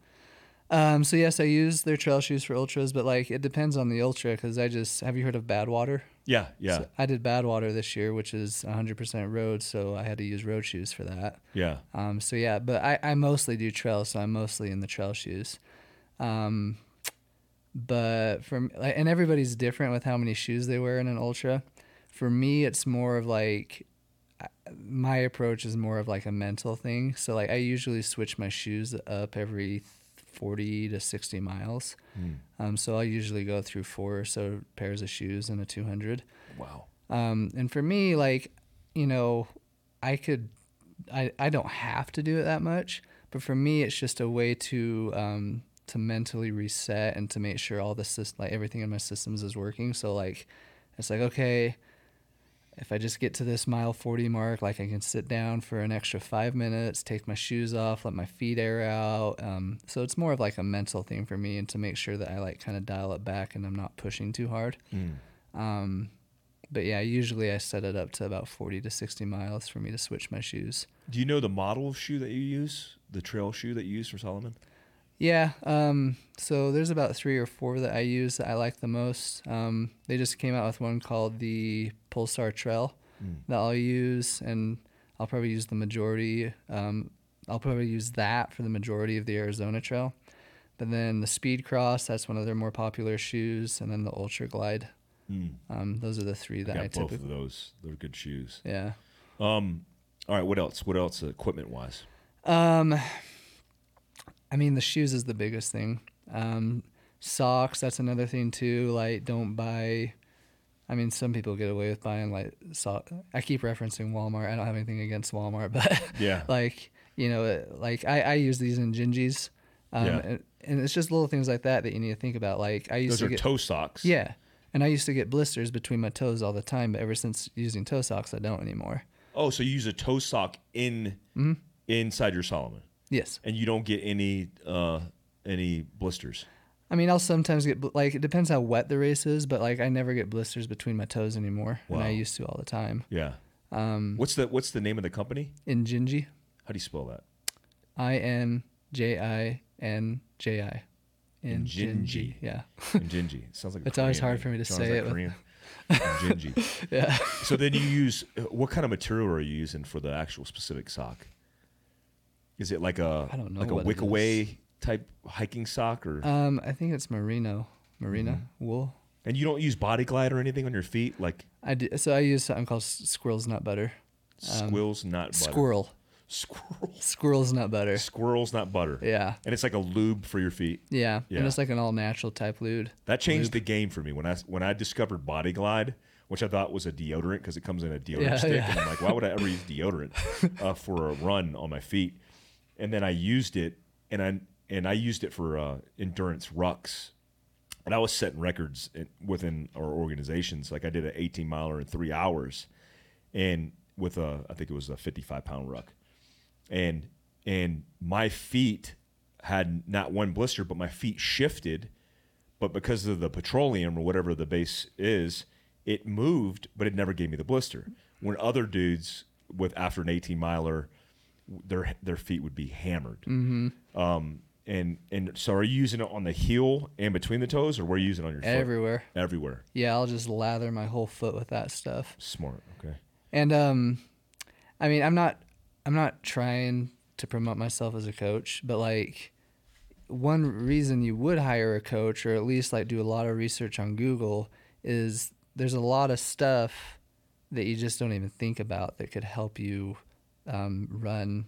Um, so yes, I use their trail shoes for ultras, but like it depends on the ultra because I just have you heard of Badwater? Yeah, yeah, So I did Badwater this year, which is 100% road, so I had to use road shoes for that. yeah. Um, so yeah, but I, I mostly do trail, so I'm mostly in the trail shoes. Um, but from like, and everybody's different with how many shoes they wear in an ultra. For me, it's more of like my approach is more of like a mental thing. So like I usually switch my shoes up every 40 to 60 miles. Um, so I usually go through four or so pairs of shoes in a 200. Wow. Um, and for me, like, you know, I could, I, I don't have to do it that much, but for me, it's just a way to, um, to mentally reset and to make sure all the system, like everything in my systems is working. So like, it's like, okay, if I just get to this mile 40 mark, like I can sit down for an extra five minutes, take my shoes off, let my feet air out. Um, so it's more of like a mental thing for me and to make sure that I like kind of dial it back and I'm not pushing too hard. Um, but yeah, usually I set it up to about 40 to 60 miles for me to switch my shoes. Do you know the model of shoe that you use? The trail shoe that you use for Salomon? Yeah. Um, so there's about three or four that I use that I like the most. Um, they just came out with one called the Pulsar Trail that I'll use, and I'll probably use the majority. Um, I'll probably use that for the majority of the Arizona Trail. But then the Speedcross, that's one of their more popular shoes, and then the Ultra Glide. Um, those are the three that I I, both typically. of those. They're good shoes. Yeah. Um, all right. What else? What else? Equipment wise? Um, I mean, the shoes is the biggest thing. Um, socks, that's another thing too. Like, don't buy. I mean, some people get away with buying like sock. I keep referencing Walmart. I don't have anything against Walmart, but Yeah. like you know, like I, I use these Injinjis, um, Yeah. and, and it's just little things like that that you need to think about. Like I used Those to are get toe socks. yeah, and I used to get blisters between my toes all the time, but ever since using toe socks, I don't anymore. Oh, so you use a toe sock in Mm-hmm. inside your Salomon, Yes. and you don't get any uh, any blisters. I mean, I'll sometimes get bl- like it depends how wet the race is, but like I never get blisters between my toes anymore, and I used to all the time. Yeah. Um, What's the What's the name of the company? in Gingy, How do you spell that? I N J I N J I. In Injinji. Gingy, yeah, Injinji. It sounds like a It's always hard name. for me to Sounds say like it Korean. Injinji. yeah. So then you use what kind of material are you using for the actual specific sock? Is it like a I don't know like a what it wick is. away type hiking sock or Um, I think it's merino, merino Mm-hmm. wool. and you don't use body glide or anything on your feet like I do, so I use something called squirrel's nut butter. squills not butter. Squirrel. Squirrel. Squirrel's nut butter. Squirrel's nut butter. Yeah. And it's like a lube for your feet. Yeah. Yeah. And it's like an all natural type lube. That changed the game for me when I when I discovered Body Glide, which I thought was a deodorant because it comes in a deodorant Yeah, stick, yeah. and I'm like, why would I ever use deodorant uh, for a run on my feet? And then I used it, and I and I used it for uh, endurance rucks, and I was setting records within our organizations. Like I did an 18 miler in three hours, and with a I think it was a 55 pound ruck, and and my feet had not one blister, but my feet shifted but because of the petroleum or whatever the base is, it moved, but it never gave me the blister. When other dudes with after an 18 miler, their their feet would be hammered. Mm-hmm. Um, and and so are you using it on the heel and between the toes, or were you using it on your foot? Everywhere. Everywhere. Yeah, I'll just lather my whole foot with that stuff. Smart. Okay. And um I mean, I'm not I'm not trying to promote myself as a coach, but like one reason you would hire a coach or at least like do a lot of research on Google is there's a lot of stuff that you just don't even think about that could help you um, run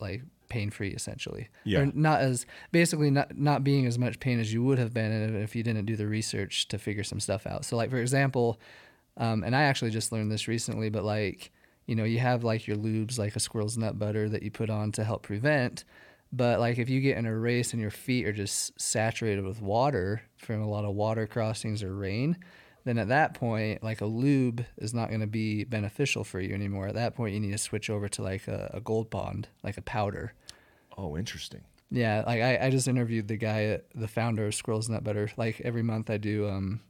like pain free essentially. Yeah. Or not as basically not not being as much pain as you would have been if you didn't do the research to figure some stuff out. So like for example, um, and I actually just learned this recently, but like, you know, you have like your lubes, like a squirrel's nut butter that you put on to help prevent. But like if you get in a race and your feet are just saturated with water from a lot of water crossings or rain, then at that point, like a lube is not going to be beneficial for you anymore. At that point, you need to switch over to like a, a gold bond, like a powder. Oh, interesting. Yeah, like I, I just interviewed the guy, the founder of Squirrels Nut Butter. Like every month, I do um,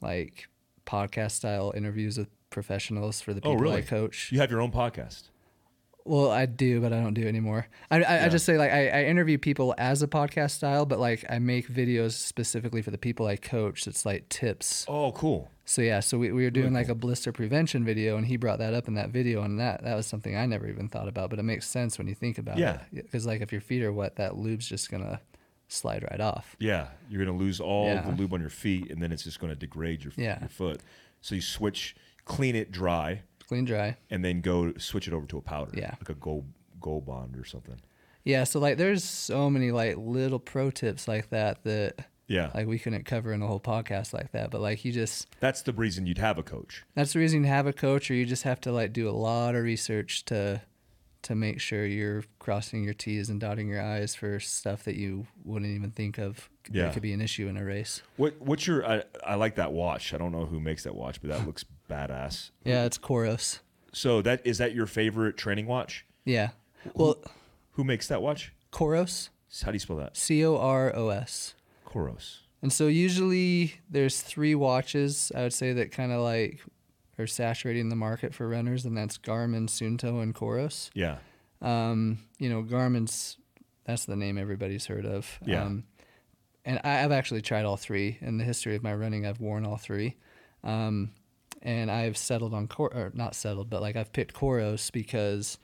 like podcast style interviews with professionals for the Oh, people really? I coach. You have your own podcast. Well, I do, but I don't do it anymore. I, I, I just say like I, I interview people as a podcast style, but like I make videos specifically for the people I coach. It's like tips. Oh, cool. So yeah, so we, we were doing like a blister prevention video, and he brought that up in that video, and that that was something I never even thought about, but it makes sense when you think about Yeah. it. Because like if your feet are wet, that lube's just gonna slide right off. Yeah, you're gonna lose all Yeah. the lube on your feet, and then it's just gonna degrade your, Yeah. your foot. So you switch, clean it dry, Clean dry. and then go switch it over to a powder. Yeah. like a gold gold bond or something. Yeah, so like there's so many like little pro tips like that that Yeah, like we couldn't cover in a whole podcast like that, but like you just that's the reason you'd have a coach. that's the reason you have a coach or you just have to like do a lot of research to to make sure you're crossing your T's and dotting your I's for stuff that you wouldn't even think of Yeah. that could be an issue in a race. What what's your? I, I like that watch. I don't know who makes that watch, but that looks badass. Yeah, it's Coros. So that is that your favorite training watch? Yeah. Well, Who makes that watch? Coros, How do you spell that? C O R O S. Coros. And so usually there's three watches I would say that kind of like are saturating the market for runners, and that's Garmin, Suunto, and Coros. Yeah. Um, you know, Garmin's that's the name everybody's heard of. Yeah. Um, and I, I've actually tried all three. In the history of my running, I've worn all three. Um, and I've settled on Cor or not settled, but like I've picked Coros because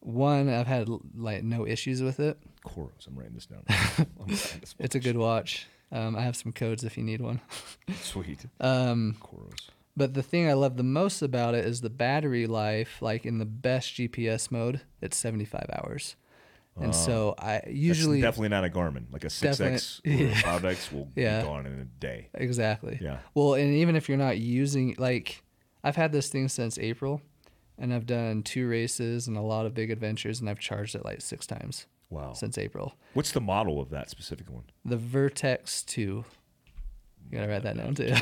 one, I've had like no issues with it. Coros. I'm writing this down. Writing this It's a good watch. Um, I have some codes if you need one. Sweet. Um, Coros. But the thing I love the most about it is the battery life. Like in the best GPS mode, it's 75 hours. And um, so I usually That's definitely not a Garmin. Like a six X or Definite- five X will Yeah. be gone in a day. exactly. Yeah. Well, and even if you're not using like I've had this thing since April and I've done two races and a lot of big adventures and I've charged it like 6 times Wow. since April. What's the model of that specific one? The Vertix 2. You got to write that down too.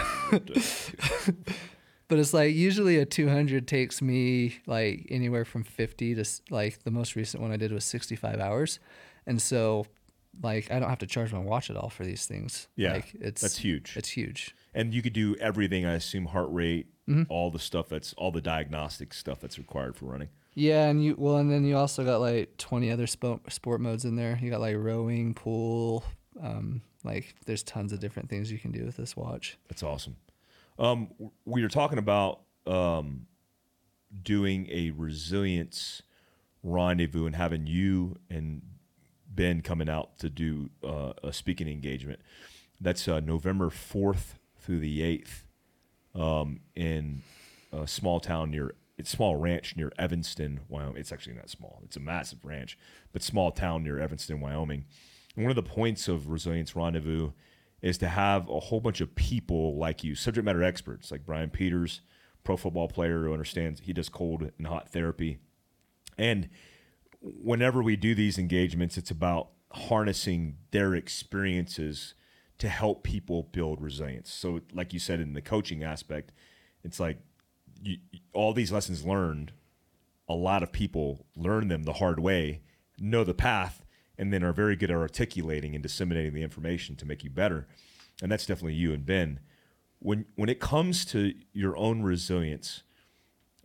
But it's like usually a 200 takes me like anywhere from 50 to like the most recent one I did was 65 hours. And so like I don't have to charge my watch at all for these things. Yeah, Like it's that's huge. It's huge. And you could do everything. I assume heart rate, Mm-hmm. all the stuff that's all the diagnostic stuff that's required for running. Yeah, and you well and then you also got like 20 other sport sport modes in there. You got like rowing, pool, um like there's tons of different things you can do with this watch. That's awesome. Um, we were talking about um, doing a resilience rendezvous and having you and Ben coming out to do uh, a speaking engagement. That's uh, November 4th through the 8th um, in a small town near it's small ranch near Evanston, Wyoming. It's actually not small; it's a massive ranch, but small town near Evanston, Wyoming. And one of the points of Resilience Rendezvous is to have a whole bunch of people like you, subject matter experts, like Brian Peters, pro football player who understands he does cold and hot therapy, and whenever we do these engagements, it's about harnessing their experiences to help people build resilience. So, like you said in the coaching aspect, it's like you, all these lessons learned, a lot of people learn them the hard way, know the path, and then are very good at articulating and disseminating the information to make you better. And that's definitely you and Ben. When when it comes to your own resilience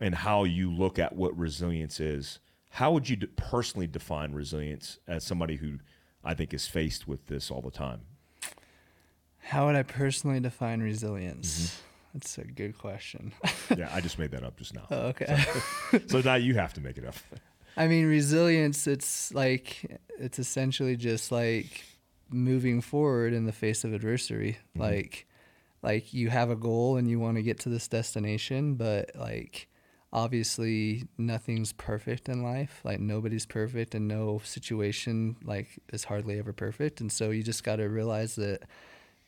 and how you look at what resilience is, how would you personally define resilience as somebody who I think is faced with this all the time? How would I personally define resilience? Mm-hmm. That's a good question. yeah, I just made that up just now. Oh, okay. So, so now you have to make it up. I mean, resilience, it's like, it's essentially just like moving forward in the face of adversity. Mm-hmm. Like, like you have a goal and you want to get to this destination, but like, obviously nothing's perfect in life like nobody's perfect and no situation like is hardly ever perfect and so you just got to realize that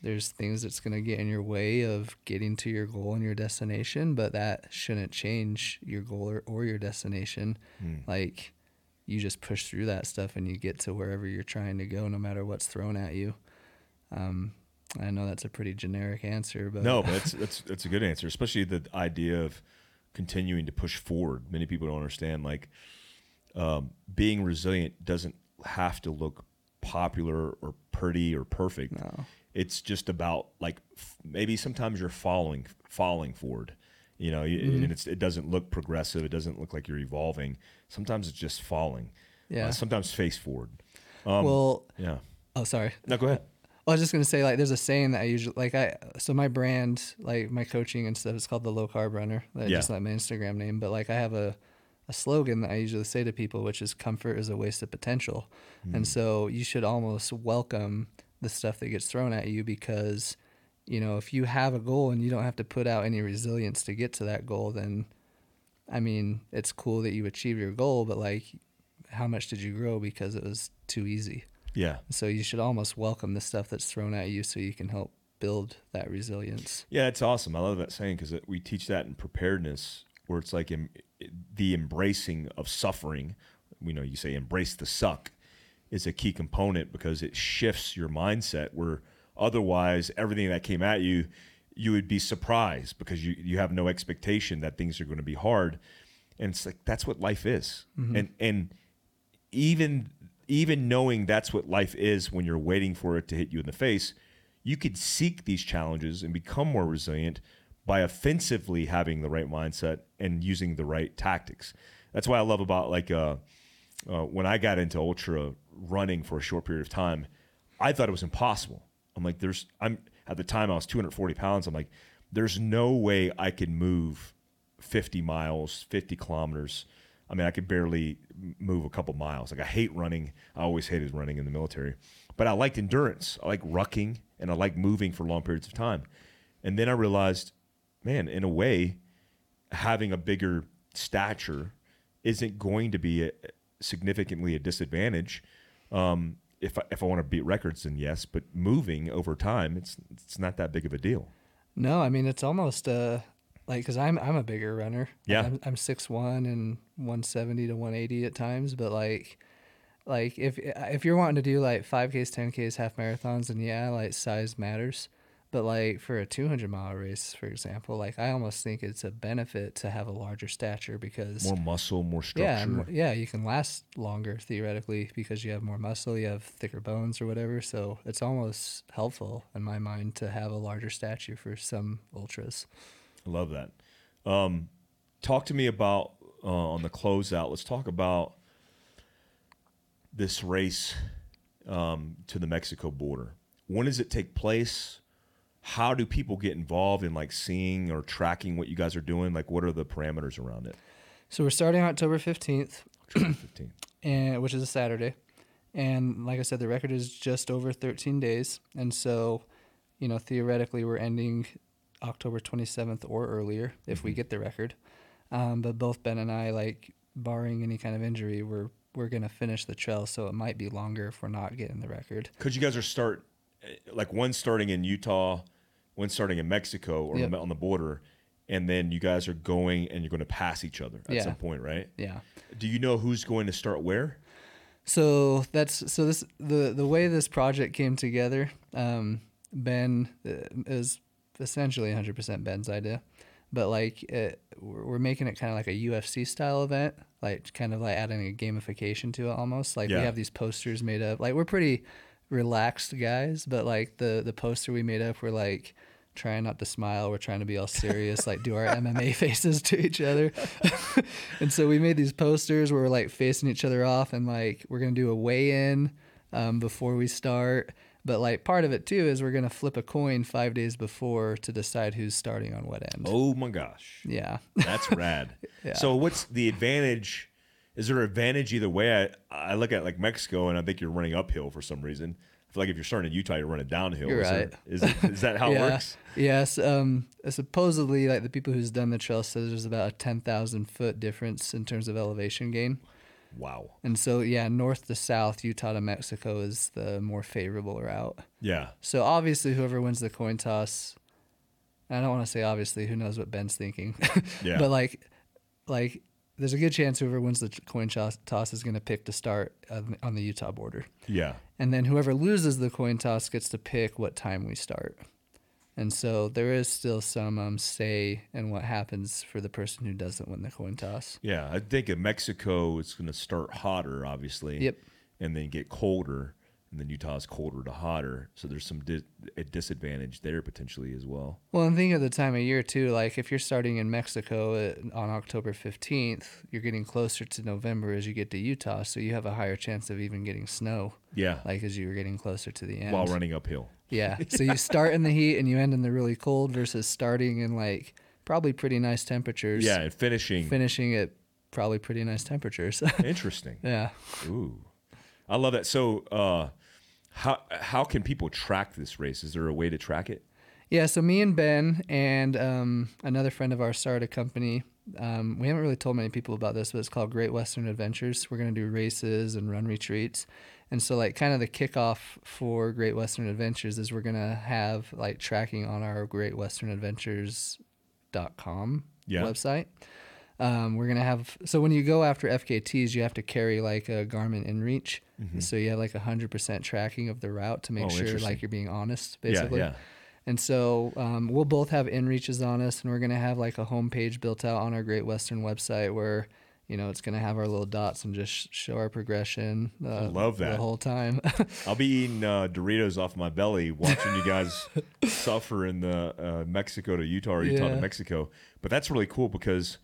there's things that's going to get in your way of getting to your goal and your destination but that shouldn't change your goal or, or your destination mm. like you just push through that stuff and you get to wherever you're trying to go no matter what's thrown at you um, I know that's a pretty generic answer, but no, but that's that's that's a good answer, especially the idea of continuing to push forward. Many people don't understand like um, being resilient doesn't have to look popular or pretty or perfect. No. It's just about like f- maybe sometimes you're falling falling forward. You know, mm-hmm. and it doesn't look progressive. It doesn't look like you're evolving. Sometimes it's just falling. Yeah. Uh, sometimes face forward. Um, well. Yeah. Oh, sorry. No, go ahead. Well, I was just gonna say like there's a saying that I usually like I so my brand like my coaching and stuff is called the low carb runner. That's yeah. just not my Instagram name. But like I have a a slogan that I usually say to people, which is comfort is a waste of potential. Mm. And so you should almost welcome the stuff that gets thrown at you because, you know, if you have a goal and you don't have to put out any resilience to get to that goal, then I mean, it's cool that you achieve your goal, but like how much did you grow because it was too easy? Yeah. So you should almost welcome the stuff that's thrown at you so you can help build that resilience. Yeah, it's awesome. I love that saying because we teach that in preparedness where it's like em- the embracing of suffering. We know you say embrace the suck is a key component because it shifts your mindset where otherwise everything that came at you you would be surprised because you, you have no expectation that things are going to be hard and it's like that's what life is mm-hmm. and and even even knowing that's what life is when you're waiting for it to hit you in the face, you could seek these challenges and become more resilient by offensively having the right mindset and using the right tactics. That's why I love about like uh, uh, when I got into ultra running for a short period of time, I thought it was impossible. I'm like, there's I'm at the time I was 240 pounds. I'm like, there's no way I can move 50 miles, 50 kilometers I mean, I could barely move a couple miles. Like I hate running. I always hated running in the military, but I liked endurance. I like rucking and I like moving for long periods of time. And then I realized, man, in a way, having a bigger stature isn't going to be a, significantly a disadvantage. Um, if I, if I want to beat records, then yes. But moving over time, it's it's not that big of a deal. No, I mean it's almost uh, like because I'm I'm a bigger runner. Yeah, I'm, I'm six one and one seventy to one eighty at times. But like, like if if you're wanting to do like five ks, ten ks, half marathons, then yeah, like size matters. But like for a 200 mile race, for example, like I almost think it's a benefit to have a larger stature because more muscle, more structure. Yeah, yeah, you can last longer theoretically because you have more muscle, you have thicker bones or whatever. So it's almost helpful in my mind to have a larger stature for some ultras. I love that. Um, talk to me about uh, on the closeout. Let's talk about this race um, to the Mexico border. When does it take place? How do people get involved in like seeing or tracking what you guys are doing? Like, what are the parameters around it? So we're starting October fifteenth, fifteenth, and which is a Saturday. And like I said, the record is just over 13 days, and so, you know, theoretically, we're ending October 27th or earlier if mm-hmm. we get the record. Um, but both Ben and I, like barring any kind of injury, we're we're gonna finish the trail, so it might be longer if we're not getting the record. Because you guys are start eh, like one starting in Utah, one starting in Mexico or Yep. on the border, and then you guys are going and you're going to pass each other at Yeah. some point, right? Yeah. Do you know who's going to start where? So that's so this the the way this project came together. Um, ben uh, is essentially 100% Ben's idea, but like it, we're we're making it kind of like a UFC style event, like kind of like adding a gamification to it almost. Like Yeah. we have these posters made up. Like we're pretty relaxed guys, but like the the poster we made up, we're like trying not to smile. We're trying to be all serious, like do our MMA faces to each other. and so we made these posters where we're like facing each other off and like we're gonna do a weigh in um, before we start. But like part of it too is we're gonna flip a coin five days before to decide who's starting on what end. Oh my gosh, Yeah. that's rad. Yeah. So what's the advantage? Is there an advantage either way? I, I look at like Mexico and I think you're running uphill for some reason. I feel like if you're starting in Utah, you're running downhill. You're is there- right. is, it, is that how it works? Yes. Um, supposedly, like the people who's done the trail says there's about a ten thousand foot difference in terms of elevation gain. Wow. And so, yeah, north to south, Utah to Mexico is the more favorable route. Yeah. So obviously, whoever wins the coin toss, I don't want to say obviously. Who knows what Ben's thinking? Yeah. but like, like, there's a good chance whoever wins the coin toss, is going to pick to start on on the Utah border, Yeah. and then whoever loses the coin toss gets to pick what time we start. And so there is still some um, say in what happens for the person who doesn't win the coin toss. Yeah, I think in Mexico it's going to start hotter, obviously. Yep. And then get colder, and then Utah's colder to hotter, so there's some di- a disadvantage there potentially as well. Well, and think of the time of year too. Like if you're starting in Mexico at, on October 15th, you're getting closer to November as you get to Utah, so you have a higher chance of even getting snow. Yeah. Like as you're getting closer to the end. while running uphill. Yeah. So you start in the heat and you end in the really cold versus starting in like probably pretty nice temperatures. Yeah, and finishing. Finishing at probably pretty nice temperatures. Interesting. yeah. Ooh, I love that. So, uh, how how can people track this race? Is there a way to track it? Yeah, so me and Ben and um, another friend of ours started a company. Um, we haven't really told many people about this, but it's called Great Western Adventures. We're going to do races and run retreats. And so, like, kind of the kickoff for Great Western Adventures is we're going to have like tracking on our Great Western greatwesternadventures.com Yeah. website. Um, we're going to have, so when you go after FKTs, you have to carry like a Garmin InReach. So you have like 100% tracking of the route to make Mm-hmm. Oh, sure like you're being honest, basically. Yeah, yeah. And so um, we'll both have InReaches on us, and we're gonna have like a homepage built out on our Great Western website where you know it's gonna have our little dots and just show our progression. Uh, I love that. the whole time. I'll be eating uh, Doritos off my belly, watching you guys suffer in the uh, Mexico to Utah or Utah to Mexico. But that's really cool because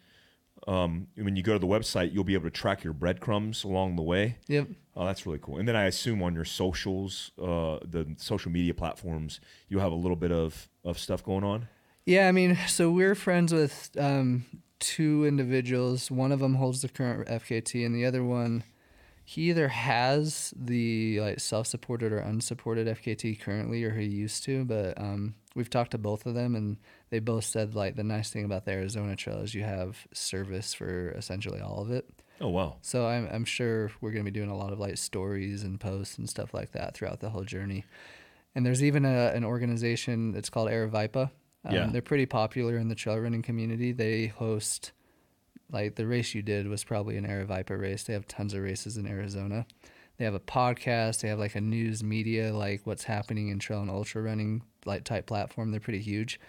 um, when you go to the website, you'll be able to track your breadcrumbs along the way. yep. Oh, that's really cool. And then I assume on your socials, uh, the social media platforms, you'll have a little bit of, of stuff going on. Yeah, I mean, so we're friends with um, two individuals. One of them holds the current FKT, and the other one, he either has the like self-supported or unsupported FKT currently, or he used to. But um, we've talked to both of them, and they both said like the nice thing about the Arizona Trail is you have service for essentially all of it. Oh, wow. So I'm I'm sure we're gonna be doing a lot of like stories and posts and stuff like that throughout the whole journey. And there's even a, an organization that's called Aravaipa. Um, Yeah. They're pretty popular in the trail running community. They host, like the race you did was probably an Aravaipa race. They have tons of races in Arizona. They have a podcast. They have like a news media, like what's happening in trail and ultra running, like type platform. They're pretty huge,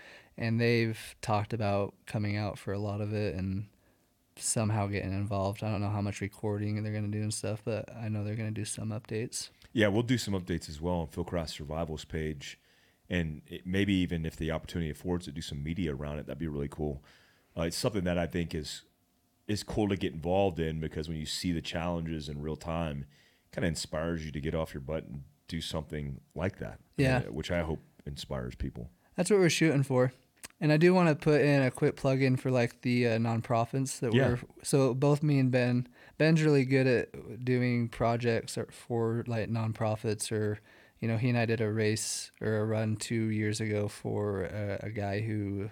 and they've talked about coming out for a lot of it and somehow getting involved. I don't know how much recording they're going to do and stuff, but I know they're going to do some updates. Yeah, we'll do some updates as well on Philcross Survivals page, and it, maybe even if the opportunity affords to do some media around it, that'd be really cool. Uh, it's something that I think is is cool to get involved in because when you see the challenges in real time, kind of inspires you to get off your butt and do something like that. Yeah. uh, which I hope inspires people. That's what we're shooting for. And I do want to put in a quick plug in for like the uh, nonprofits that Yeah. we're so both me and Ben. Ben's really good at doing projects for like nonprofits or you know he and I did a race or a run two years ago for a, a guy who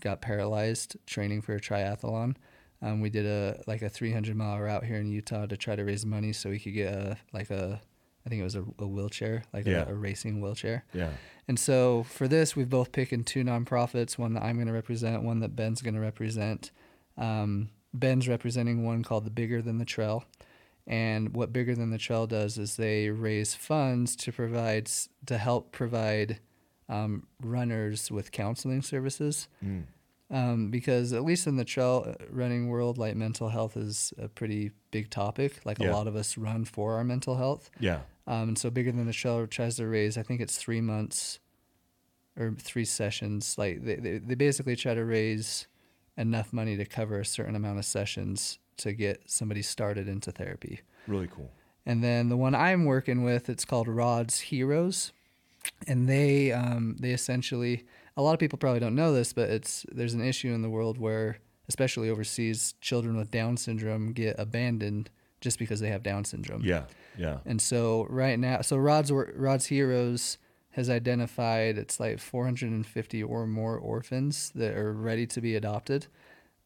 got paralyzed training for a triathlon. Um, we did a like a 300 mile route here in Utah to try to raise money so we could get a like a I think it was a, a wheelchair, like Yeah. a, a racing wheelchair. Yeah. And so for this, we've both picked two nonprofits, one that I'm going to represent, one that Ben's going to represent. Um, Ben's representing one called the Bigger Than the Trail. And what Bigger Than the Trail does is they raise funds to provide, to help provide um, runners with counseling services. Mm. Um, because at least in the trail uh, running world, like mental health is a pretty big topic. Like Yeah. a lot of us run for our mental health. Yeah. Um, and so bigger than the trail tries to raise, I think it's three months or three sessions. Like they, they, they basically try to raise enough money to cover a certain amount of sessions to get somebody started into therapy. Really cool. And then the one I'm working with, it's called Rod's Heroes, and they um, they essentially a lot of people probably don't know this, but it's there's an issue in the world where, especially overseas, children with Down syndrome get abandoned just because they have Down syndrome. Yeah. Yeah. And so right now, so Rod's Rod's Heroes has identified it's like 450 or more orphans that are ready to be adopted.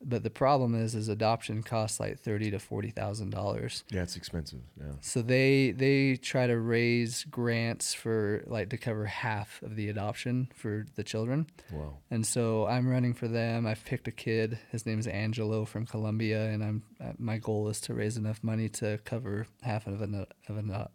But the problem is, is adoption costs like thirty to forty thousand dollars. Yeah. It's expensive. Yeah. So they they try to raise grants for like to cover half of the adoption for the children. Wow. And so I'm running for them. I've picked a kid. His name is Angelo from Colombia, and I'm uh, my goal is to raise enough money to cover half of an of an uh,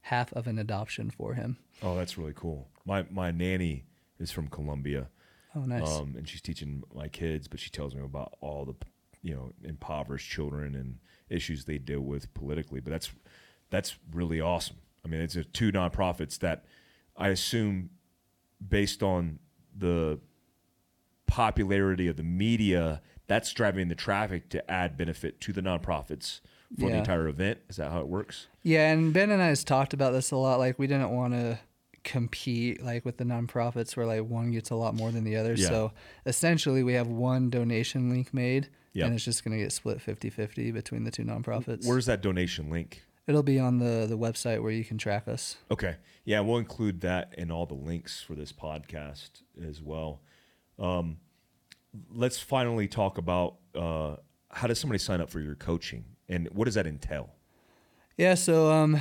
half of an adoption for him. Oh, that's really cool. My my nanny is from Colombia. Oh, nice. Um, and she's teaching my kids, but she tells me about all the, you know, impoverished children and issues they deal with politically. But that's that's really awesome. I mean, it's a two nonprofits that I assume, based on the popularity of the media, that's driving the traffic to add benefit to the nonprofits for the entire event. Is that how it works? Yeah, and Ben and I has talked about this a lot. Like we didn't want to compete like with the nonprofits where like one gets a lot more than the other. Yeah. So essentially we have one donation link made Yep. and it's just going to get split 50-50 between the two nonprofits. Where's that donation link? It'll be on the the website where you can track us. Okay. Yeah, we'll include that in all the links for this podcast as well. Um, let's finally talk about uh, how does somebody sign up for your coaching and what does that entail? Yeah, so um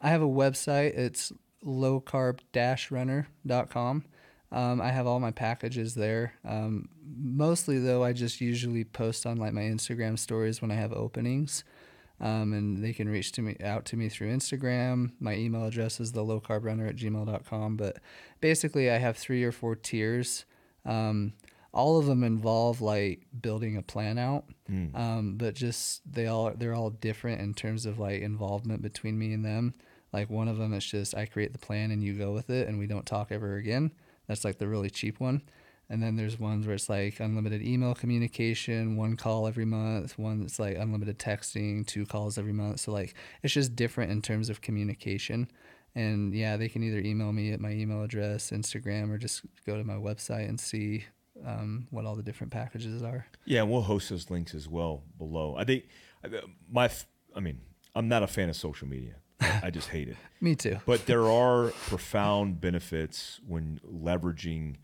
I have a website. It's lowcarb-runner.com. Um, I have all my packages there. Um, mostly though, I just usually post on like my Instagram stories when I have openings. Um, and they can reach to me out to me through Instagram. My email address is the lowcarbrunner at gmail.com. But basically, I have three or four tiers. Um, all of them involve like building a plan out, um, but just they all they're all different in terms of like involvement between me and them. Like one of them, it's just I create the plan and you go with it, and we don't talk ever again. That's like the really cheap one. And then there's ones where it's like unlimited email communication, one call every month, one that's like unlimited texting, two calls every month. So like it's just different in terms of communication. And yeah, they can either email me at my email address, Instagram, or just go to my website and see um, what all the different packages are. Yeah, and we'll host those links as well below. I think my, I mean, I'm not a fan of social media. I just hate it. Me too. But there are profound benefits when leveraging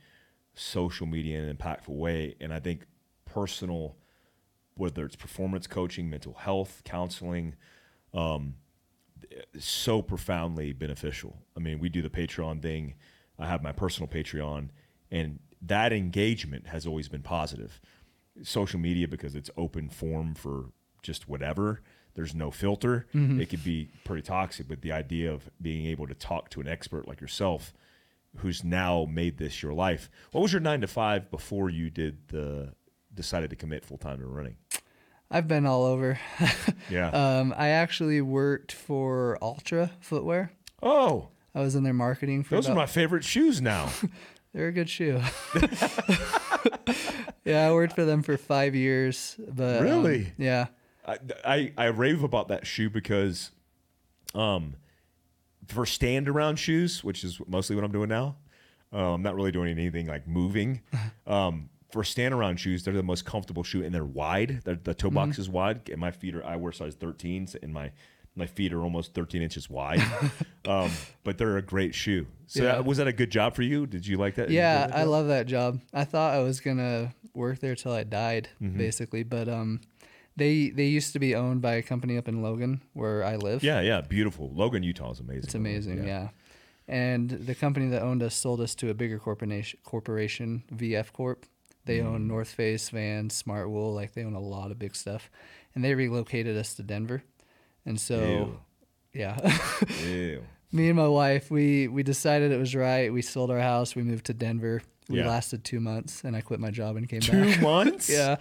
social media in an impactful way. And I think personal, whether it's performance coaching, mental health, counseling, um, so profoundly beneficial. I mean, we do the Patreon thing. I have my personal Patreon, and that engagement has always been positive. Social media, because it's open form for just whatever, there's no filter. It could be pretty toxic, but the idea of being able to talk to an expert like yourself who's now made this your life. What was your nine to five before you did the decided to commit full time to running? I've been all over. Yeah. um, I actually worked for Altra Footwear. oh, I was in their marketing for those are my favorite shoes now. They're a good shoe. yeah, I worked for them for five years. But um, Really? yeah. I, I I rave about that shoe because, um, for stand around shoes, which is mostly what I'm doing now. Uh, I'm not really doing anything like moving. Um, for stand around shoes, they're the most comfortable shoe, and they're wide. They're, the toe box is wide, and my feet are. I wear size 13s, and my my feet are almost 13 inches wide, um, but they're a great shoe. So Yeah. that, was that a good job for you? Did you like that? Yeah, like I love that job. I thought I was gonna work there till I died, Mm-hmm. basically. But um, they they used to be owned by a company up in Logan where I live. Yeah, yeah, beautiful. Logan, Utah is amazing. It's amazing, yeah. And the company that owned us sold us to a bigger corporation, corporation VF Corp. They Mm. own North Face, Vans, Smart Wool, like they own a lot of big stuff. And they relocated us to Denver. And so, Ew. yeah, Ew. me and my wife, we we decided it was right. We sold our house. We moved to Denver. We Yeah. lasted two months, and I quit my job and came Two back. months? yeah,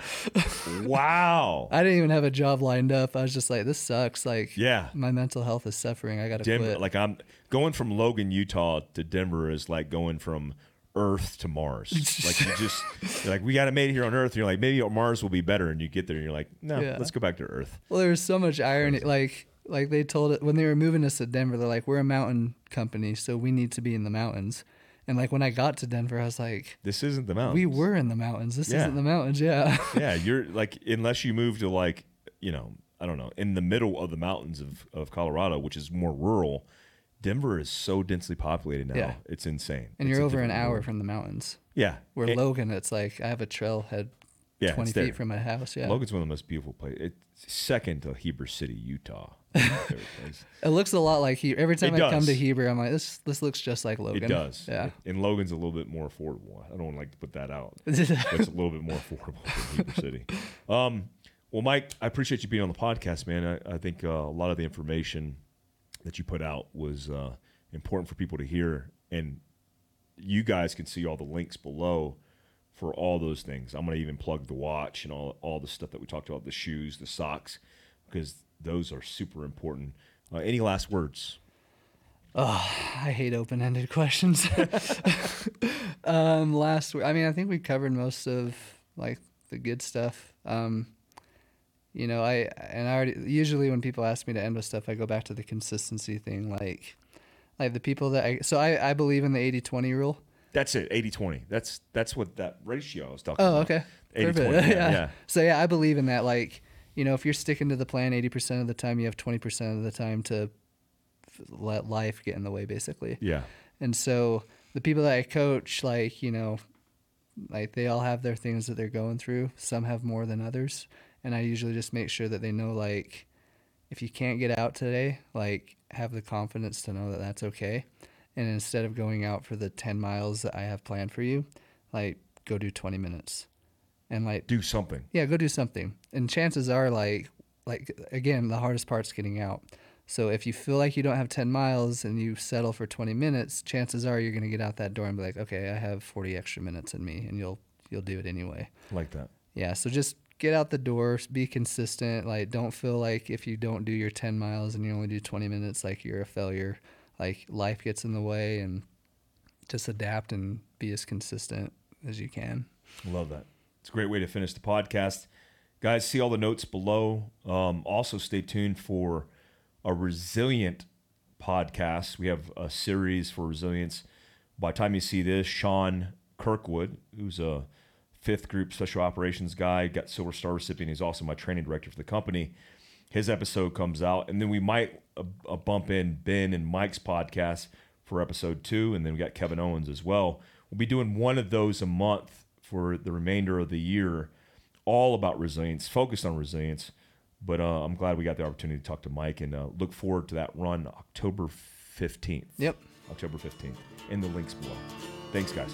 Wow. I didn't even have a job lined up. I was just like, this sucks. Like, Yeah. my mental health is suffering. I got to Denver, quit. like I'm going from Logan, Utah to Denver is like going from Earth to Mars. like you just you're like we got it made here on Earth. And you're like maybe Mars will be better, and you get there and you're like no, Yeah. let's go back to Earth. Well, there was so much irony. Like, like they told it when they were moving us to Denver. They're like, "We're a mountain company, so we need to be in the mountains." And like when I got to Denver, I was like, This isn't the mountains. "We were in the mountains. This Yeah. isn't the mountains." Yeah. yeah, you're like unless you move to like you know I don't know in the middle of the mountains of of Colorado, which is more rural. Denver is so densely populated now. Yeah. It's insane. and It's you're over an hour world. from the mountains. Yeah. Where And- Logan, it's like I have a trailhead yeah, 20 feet from my house. Yeah. Logan's one of the most beautiful places. It's second to Heber City, Utah. My favorite place. It looks a lot like Heber. Every time It I come to. Heber, I'm like, this this looks just like Logan. It does. Yeah. And Logan's a little bit more affordable. I don't like to put that out. But it's a little bit more affordable than Heber City. Um, well, Mike, I appreciate you being on the podcast, man. I, I think uh, a lot of the information that you put out was uh, important for people to hear. And you guys can see all the links below for all those things. I'm going to even plug the watch and all, all the stuff that we talked about the shoes, the socks, because those are super important. Uh, any last words? I hate open-ended questions. um, last, I mean, I think we covered most of like the good stuff. Um, you know, I and I already usually when people ask me to end with stuff, I go back to the consistency thing. Like, like the people that I so I I believe in the 80-20 rule. That's it, 80 20. That's that's what that ratio I was talking Oh, about. okay. 80 Perfect. 20. Yeah, yeah. yeah. So yeah, I believe in that. Like, you know, if you're sticking to the plan 80% of the time, you have 20% of the time to let life get in the way, basically. Yeah. And so the people that I coach, like, you know, like they all have their things that they're going through. Some have more than others. And I usually just make sure that they know, like, if you can't get out today, like, have the confidence to know that that's okay. And instead of going out for the 10 miles that I have planned for you, like, go do 20 minutes. And, like, Do something. yeah, go do something. And chances are, like, like again, the hardest part's getting out. So if you feel like you don't have 10 miles and you settle for 20 minutes, chances are you're going to get out that door and be like, okay, I have 40 extra minutes in me, and you'll you'll do it anyway. Like that. Yeah. So just get out the door, be consistent. Like, don't feel like if you don't do your 10 miles and you only do 20 minutes, like you're a failure. Like life gets in the way, and just adapt and be as consistent as you can. Love that. It's a great way to finish the podcast. Guys, see all the notes below. Um, also, stay tuned for a resilient podcast. We have a series for resilience. By the time you see this, Sean Kirkwood, who's a fifth group special operations guy, got Silver Star recipient. He's also my training director for the company. His episode comes out, and then we might uh, uh, bump in Ben and Mike's podcast for episode two, and then we got Kevin Owens as well. We'll be doing one of those a month for the remainder of the year, all about resilience, focused on resilience. But uh, I'm glad we got the opportunity to talk to Mike, and uh, look forward to that run October 15th. Yep. October 15th, in the links below. Thanks, guys.